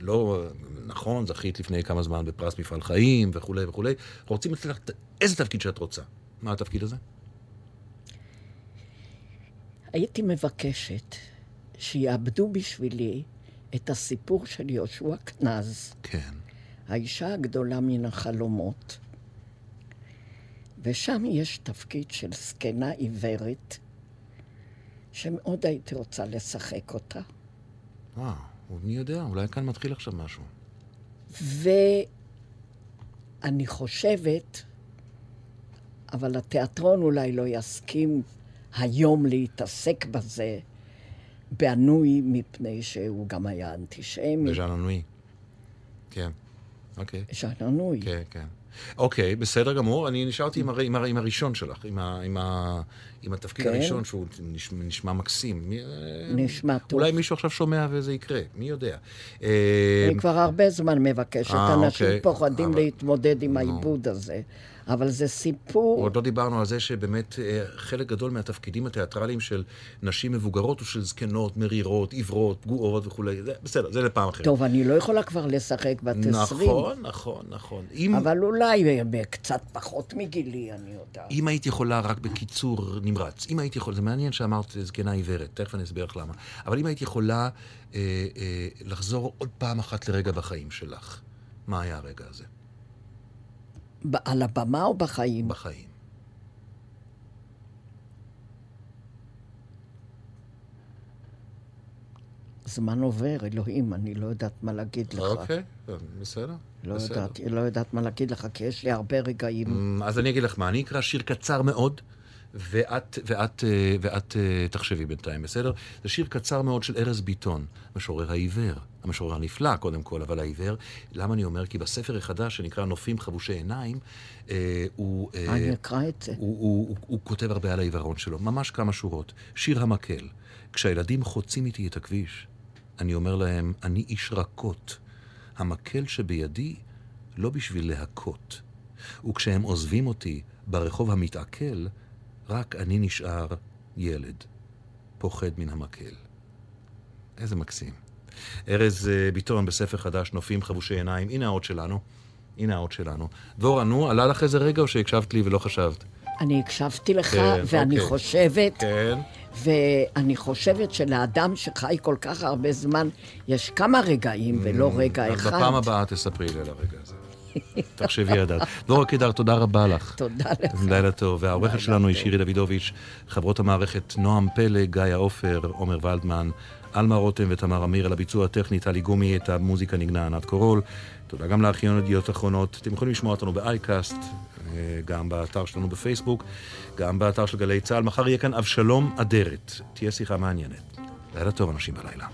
[SPEAKER 2] לא, נכון, זכית לפני כמה זמן בפרס מפעל חיים וכולי וכולי, רוצים אצלך איזה תפקיד שאת רוצה. מה התפקיד הזה?
[SPEAKER 3] הייתי מבקשת שיעבדו בשבילי את הסיפור של יהושע קנז,
[SPEAKER 2] כן.
[SPEAKER 3] האישה הגדולה מן החלומות, ושם יש תפקיד של זקנה עיוורת, שמאוד הייתי רוצה לשחק אותה.
[SPEAKER 2] וואו, מי יודע, אולי כאן מתחיל עכשיו משהו.
[SPEAKER 3] ואני חושבת, אבל התיאטרון אולי לא יסכים היום להתעסק בזה, בענוי, מפני שהוא גם היה אנטישמי.
[SPEAKER 2] בז'אן אנוי. כן. אוקיי.
[SPEAKER 3] ז'אן ענוי.
[SPEAKER 2] כן, כן. אוקיי, בסדר גמור. אני נשארתי עם, הר... עם, הר... עם הראשון שלך, עם, ה... עם, ה... עם התפקיד
[SPEAKER 3] כן.
[SPEAKER 2] הראשון שהוא נשמע, נשמע מקסים.
[SPEAKER 3] נשמע טוב.
[SPEAKER 2] אולי מישהו עכשיו שומע וזה יקרה, מי יודע. אה,
[SPEAKER 3] אני כבר הרבה זמן מבקשת,
[SPEAKER 2] אה,
[SPEAKER 3] אנשים
[SPEAKER 2] אוקיי.
[SPEAKER 3] פוחדים
[SPEAKER 2] אבל-
[SPEAKER 3] להתמודד עם
[SPEAKER 2] נו.
[SPEAKER 3] העיבוד הזה. אבל זה סיפור,
[SPEAKER 2] עוד לא דיברנו על זה שבאמת אה, חלק גדול מהתפקידים התיאטרליים של נשים מבוגרות הוא של זקנות, מרירות, עיוורות, פגועות וכולי. זה, בסדר, זה לפעם אחרת.
[SPEAKER 3] טוב, אני לא יכולה כבר לשחק בת עשרים.
[SPEAKER 2] נכון, נכון, נכון. אם,
[SPEAKER 3] אבל אולי קצת פחות מגילי, אני יודעת.
[SPEAKER 2] אם היית יכולה רק בקיצור נמרץ, אם היית יכולה, זה מעניין שאמרת זקנה עיוורת, תכף אני אסביר לך למה, אבל אם היית יכולה אה, אה, לחזור עוד פעם אחת לרגע בחיים שלך, מה היה הרגע הזה?
[SPEAKER 3] על הבמה או בחיים?
[SPEAKER 2] בחיים.
[SPEAKER 3] זמן עובר, אלוהים, אני לא יודעת מה להגיד לך.
[SPEAKER 2] אוקיי, בסדר.
[SPEAKER 3] לא
[SPEAKER 2] בסדר.
[SPEAKER 3] יודעת, לא יודעת מה להגיד לך, כי יש לי הרבה רגעים.
[SPEAKER 2] אמ, אז אני אגיד לך מה, אני אקרא שיר קצר מאוד, ואת, ואת, אה, ואת אה, תחשבי בינתיים, בסדר? זה שיר קצר מאוד של ארז ביטון, משורר העיוור. המשורר הנפלא, קודם כל, אבל העיוור. למה אני אומר? כי בספר החדש, שנקרא נופים חבושי עיניים, אה, הוא... אה,
[SPEAKER 3] אני אקרא את זה.
[SPEAKER 2] הוא, הוא, הוא, הוא כותב הרבה על העיוורון שלו, ממש כמה שורות. שיר המקל. כשהילדים חוצים איתי את הכביש, אני אומר להם, אני איש רכות. המקל שבידי לא בשביל להכות. וכשהם עוזבים אותי ברחוב המתעכל, רק אני נשאר ילד, פוחד מן המקל. איזה מקסים. ארז אה, ביטון בספר חדש, נופים חבושי עיניים. הנה האות שלנו. הנה האות שלנו. דבורה, נו, עלה לך איזה רגע או שהקשבת לי ולא חשבת?
[SPEAKER 3] אני הקשבתי לך,
[SPEAKER 2] כן,
[SPEAKER 3] ואני
[SPEAKER 2] אוקיי.
[SPEAKER 3] חושבת,
[SPEAKER 2] כן.
[SPEAKER 3] ואני חושבת שלאדם שחי כל כך הרבה זמן, יש כמה רגעים ולא רגע
[SPEAKER 2] Mm, אז
[SPEAKER 3] אחד.
[SPEAKER 2] בפעם הבאה תספרי לי על הרגע הזה. תחשבי על דעת. דבורה קידר, תודה רבה לך.
[SPEAKER 3] תודה לך.
[SPEAKER 2] לילה טוב. והעורכת שלנו היא שירי דוידוביץ', חברות המערכת נועם פלג, גיא עופר, עומר ולדמן, עלמה רותם ותמר אמיר, על הביצוע הטכני, טלי גומי, את המוזיקה נגנה ענת קורול. תודה גם לארכיון ידיעות אחרונות. אתם יכולים לשמוע אותנו באייקאסט, אה, גם באתר שלנו בפייסבוק, גם באתר של גלי צה"ל. מחר יהיה כאן אבשלום אדרת. תהיה שיחה מעניינת. לילה טוב, אנשים בלילה.